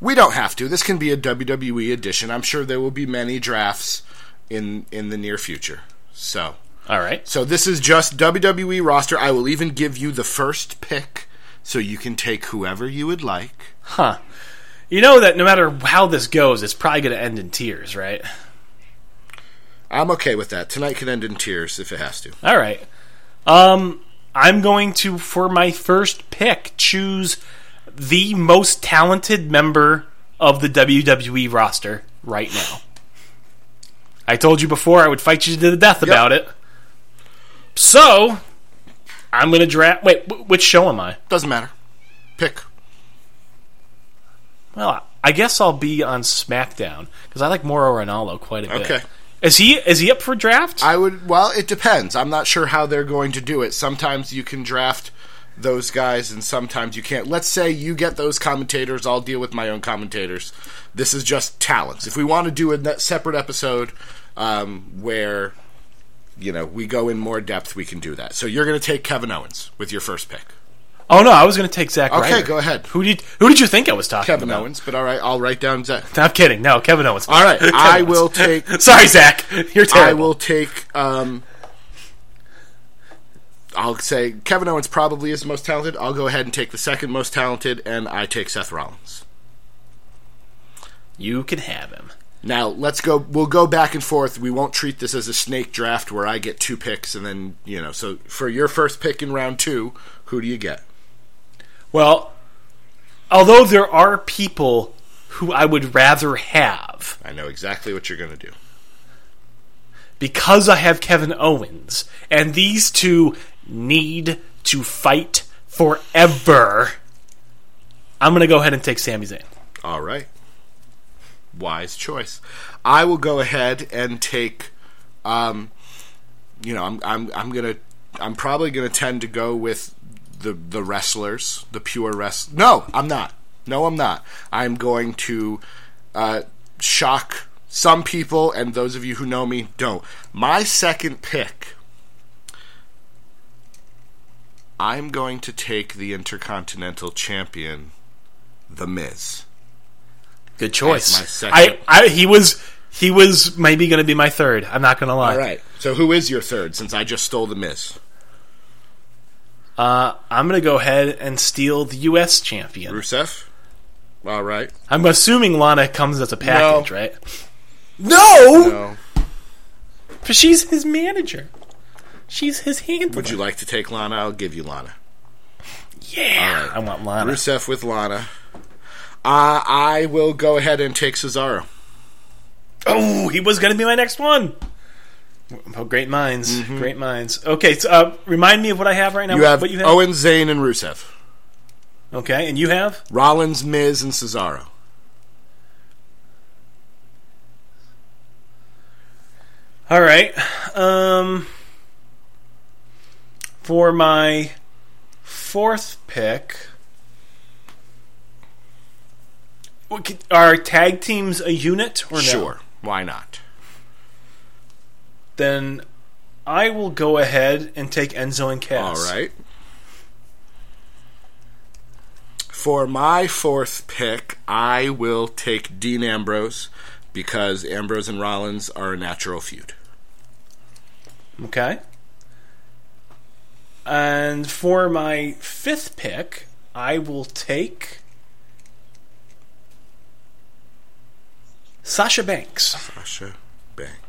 We don't have to. This can be a WWE edition. I'm sure there will be many drafts in in the near future. So,
All right.
so this is just WWE roster. I will even give you the first pick so you can take whoever you would like.
Huh. You know that no matter how this goes, it's probably going to end in tears, right?
I'm okay with that. Tonight can end in tears if it has to.
All right. Um, I'm going to, for my first pick, choose the most talented member of the WWE roster right now. I told you before I would fight you to the death about it. So, I'm going to draft. Wait, wh- which show am I?
Doesn't matter. Pick.
Well, I guess I'll be on SmackDown because I like Mauro Ranallo quite a bit.
Okay.
Is he is he up for draft?
I would. Well, it depends. I'm not sure how they're going to do it. Sometimes you can draft those guys, and sometimes you can't. Let's say you get those commentators. I'll deal with my own commentators. This is just talents. If we want to do a separate episode um, where you know we go in more depth, we can do that. So you're going to take Kevin Owens with your first pick,
oh no, I was going to take Zach.
Okay,
Ryder.
go ahead.
Who did who did you think I was talking
Kevin
about?
Owens. But all right, I'll write down Zach.
I'm kidding. No, Kevin Owens.
All right,
Kevin
I
Owens.
will take.
Sorry, Zach. You're terrible.
I will take. Um, I'll say Kevin Owens probably is the most talented. I'll go ahead and take the second most talented, and I take Seth Rollins.
You can have him.
Now let's go. We'll go back and forth. We won't treat this as a snake draft where I get two picks, and then you know. So for your first pick in round two, who do you get?
Well, although there are people who I would rather have
I know exactly what you're going to do.
because I have Kevin Owens, and these two need to fight forever. I'm going to go ahead and take Sami Zayn.
All right. Wise choice. I will go ahead and take um you know, I'm I'm I'm going to I'm probably going to tend to go with the the wrestlers, the pure rest. No, I'm not. No, I'm not. I'm going to uh shock some people and those of you who know me don't. My second pick I'm going to take the Intercontinental Champion, The Miz.
Good choice.
My second.
I, I he was he was maybe going to be my third. I'm not going to lie.
All right. So who is your third? Since I just stole the Miz.
Uh, I'm going to go ahead and steal the U.S. champion.
Rusev. All right.
I'm assuming Lana comes as a package,
No.
right? No,
No.
but she's his manager. She's his handler.
Would you like to take Lana? I'll give you Lana.
Yeah,
All right.
I want Lana.
Rusev with Lana. Uh, I will go ahead and take Cesaro.
Oh, he was going to be my next one. Oh, great minds, great minds. Okay, so, uh, remind me of what I have right now.
You have
what you have?
Owen, Zayn, and Rusev.
okay, and you have
Rollins, Miz, and Cesaro.
all right. Um, for my fourth pick, what are tag teams a unit or no?
Sure, why not?
Then I will go ahead and take Enzo and Cass.
All right. For my fourth pick, I will take Dean Ambrose because Ambrose and Rollins are a natural feud.
Okay. And for my fifth pick, I will take Sasha Banks.
Sasha Banks.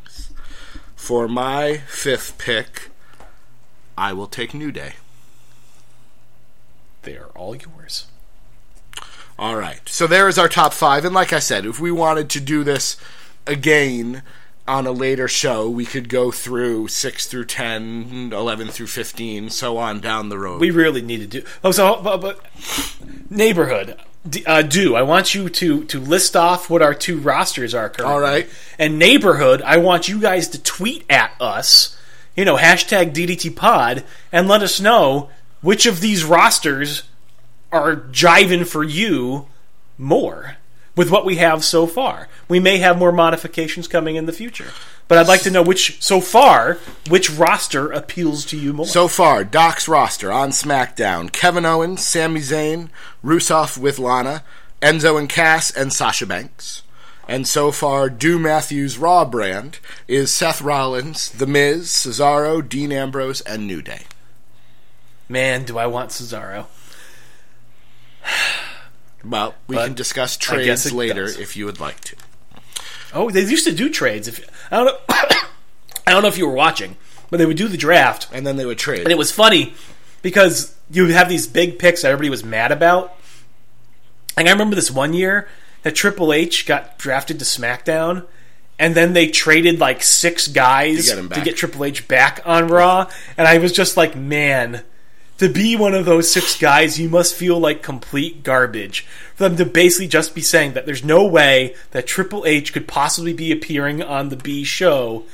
For my fifth pick, I will take New Day.
They are all yours.
All right. So there is our top five. And like I said, if we wanted to do this again on a later show, we could go through 6 through 10, 11 through 15, so on down the road.
We really need to do. Oh, so but, but neighborhood. D- Uh, do I want you to to list off what our two rosters are currently?
All right.
And neighborhood, I want you guys to tweet at us, you know, hashtag DDT Pod, and let us know which of these rosters are jiving for you more with what we have so far. We may have more modifications coming in the future, but I'd like to know which so far which roster appeals to you more.
So far, Doc's roster on SmackDown Kevin Owens, Sami Zayn, Rusev with Lana, Enzo and Cass, and Sasha Banks. And so far, Do Matthews Raw brand is Seth Rollins, The Miz, Cesaro, Dean Ambrose, and New Day.
Man, do I want Cesaro?
Well, we
But
can discuss trades later
does.
if you would like to.
Oh, they used to do trades. If I don't know, I don't know if you were watching, but they would do the draft,
And then they would trade.
and it was funny because you would have these big picks that everybody was mad about. And I remember this one year that Triple H got drafted to SmackDown, and then they traded like six guys
To get him back.
Triple H back on Raw, and I was just like, man. To be one of those six guys, you must feel like complete garbage. For them to basically just be saying that there's no way that Triple H could possibly be appearing on the B show,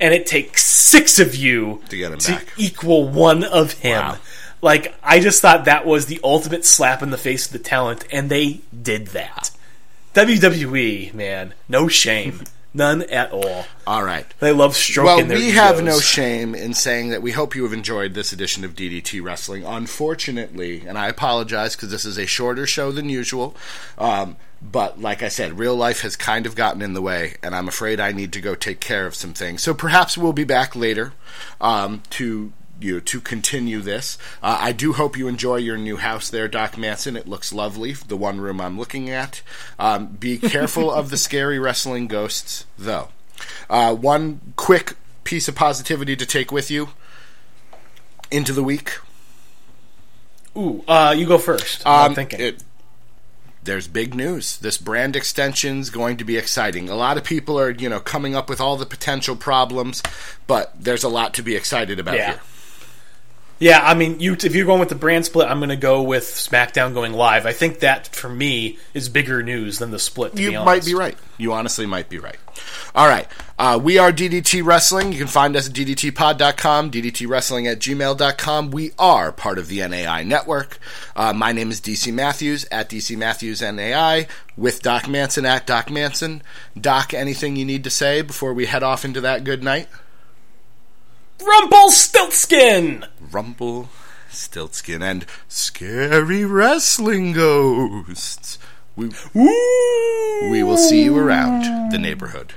and it takes six of you
To get him
to
back.
equal one of him.
Wow.
Like I just thought that was the ultimate slap in the face of the talent, and they did that. WWE, man, no shame, none at all.
All right.
They love stroking
Well, we have no shame in saying that we hope you have enjoyed this edition of DDT Wrestling. Unfortunately, and I apologize because this is a shorter show than usual, um, but like I said, real life has kind of gotten in the way, and I'm afraid I need to go take care of some things. So perhaps we'll be back later um, to you to continue this. Uh, I do hope you enjoy your new house there, Doc Manson. It looks lovely, the one room I'm looking at. Um, be careful of the scary wrestling ghosts, though. Uh, one quick piece of positivity to take with you into the week.
Ooh, uh, you go first. I'm
Um,
thinking.
it- there's big news. This brand extension's going to be exciting. A lot of people are, you know, coming up with all the potential problems, but there's a lot to be excited about
Yeah.
here.
Yeah, I mean, you if you're going with the brand split, I'm going to go with SmackDown going live. I think that for me is bigger news than the split. To
You
be
might be right. You honestly might be right. All right. Uh, we are DDT Wrestling. You can find us at ddtpod.com, ddtwrestling at gmail.com. We are part of the NAI network. Uh, my name is DC Matthews at DC Matthews NAI with Doc Manson at Doc Manson. Doc, anything you need to say before we head off into that good night?
Rumpelstiltskin.
Rumble, Stiltskin, and Scary Wrestling Ghosts. We, we will see you around the neighborhood.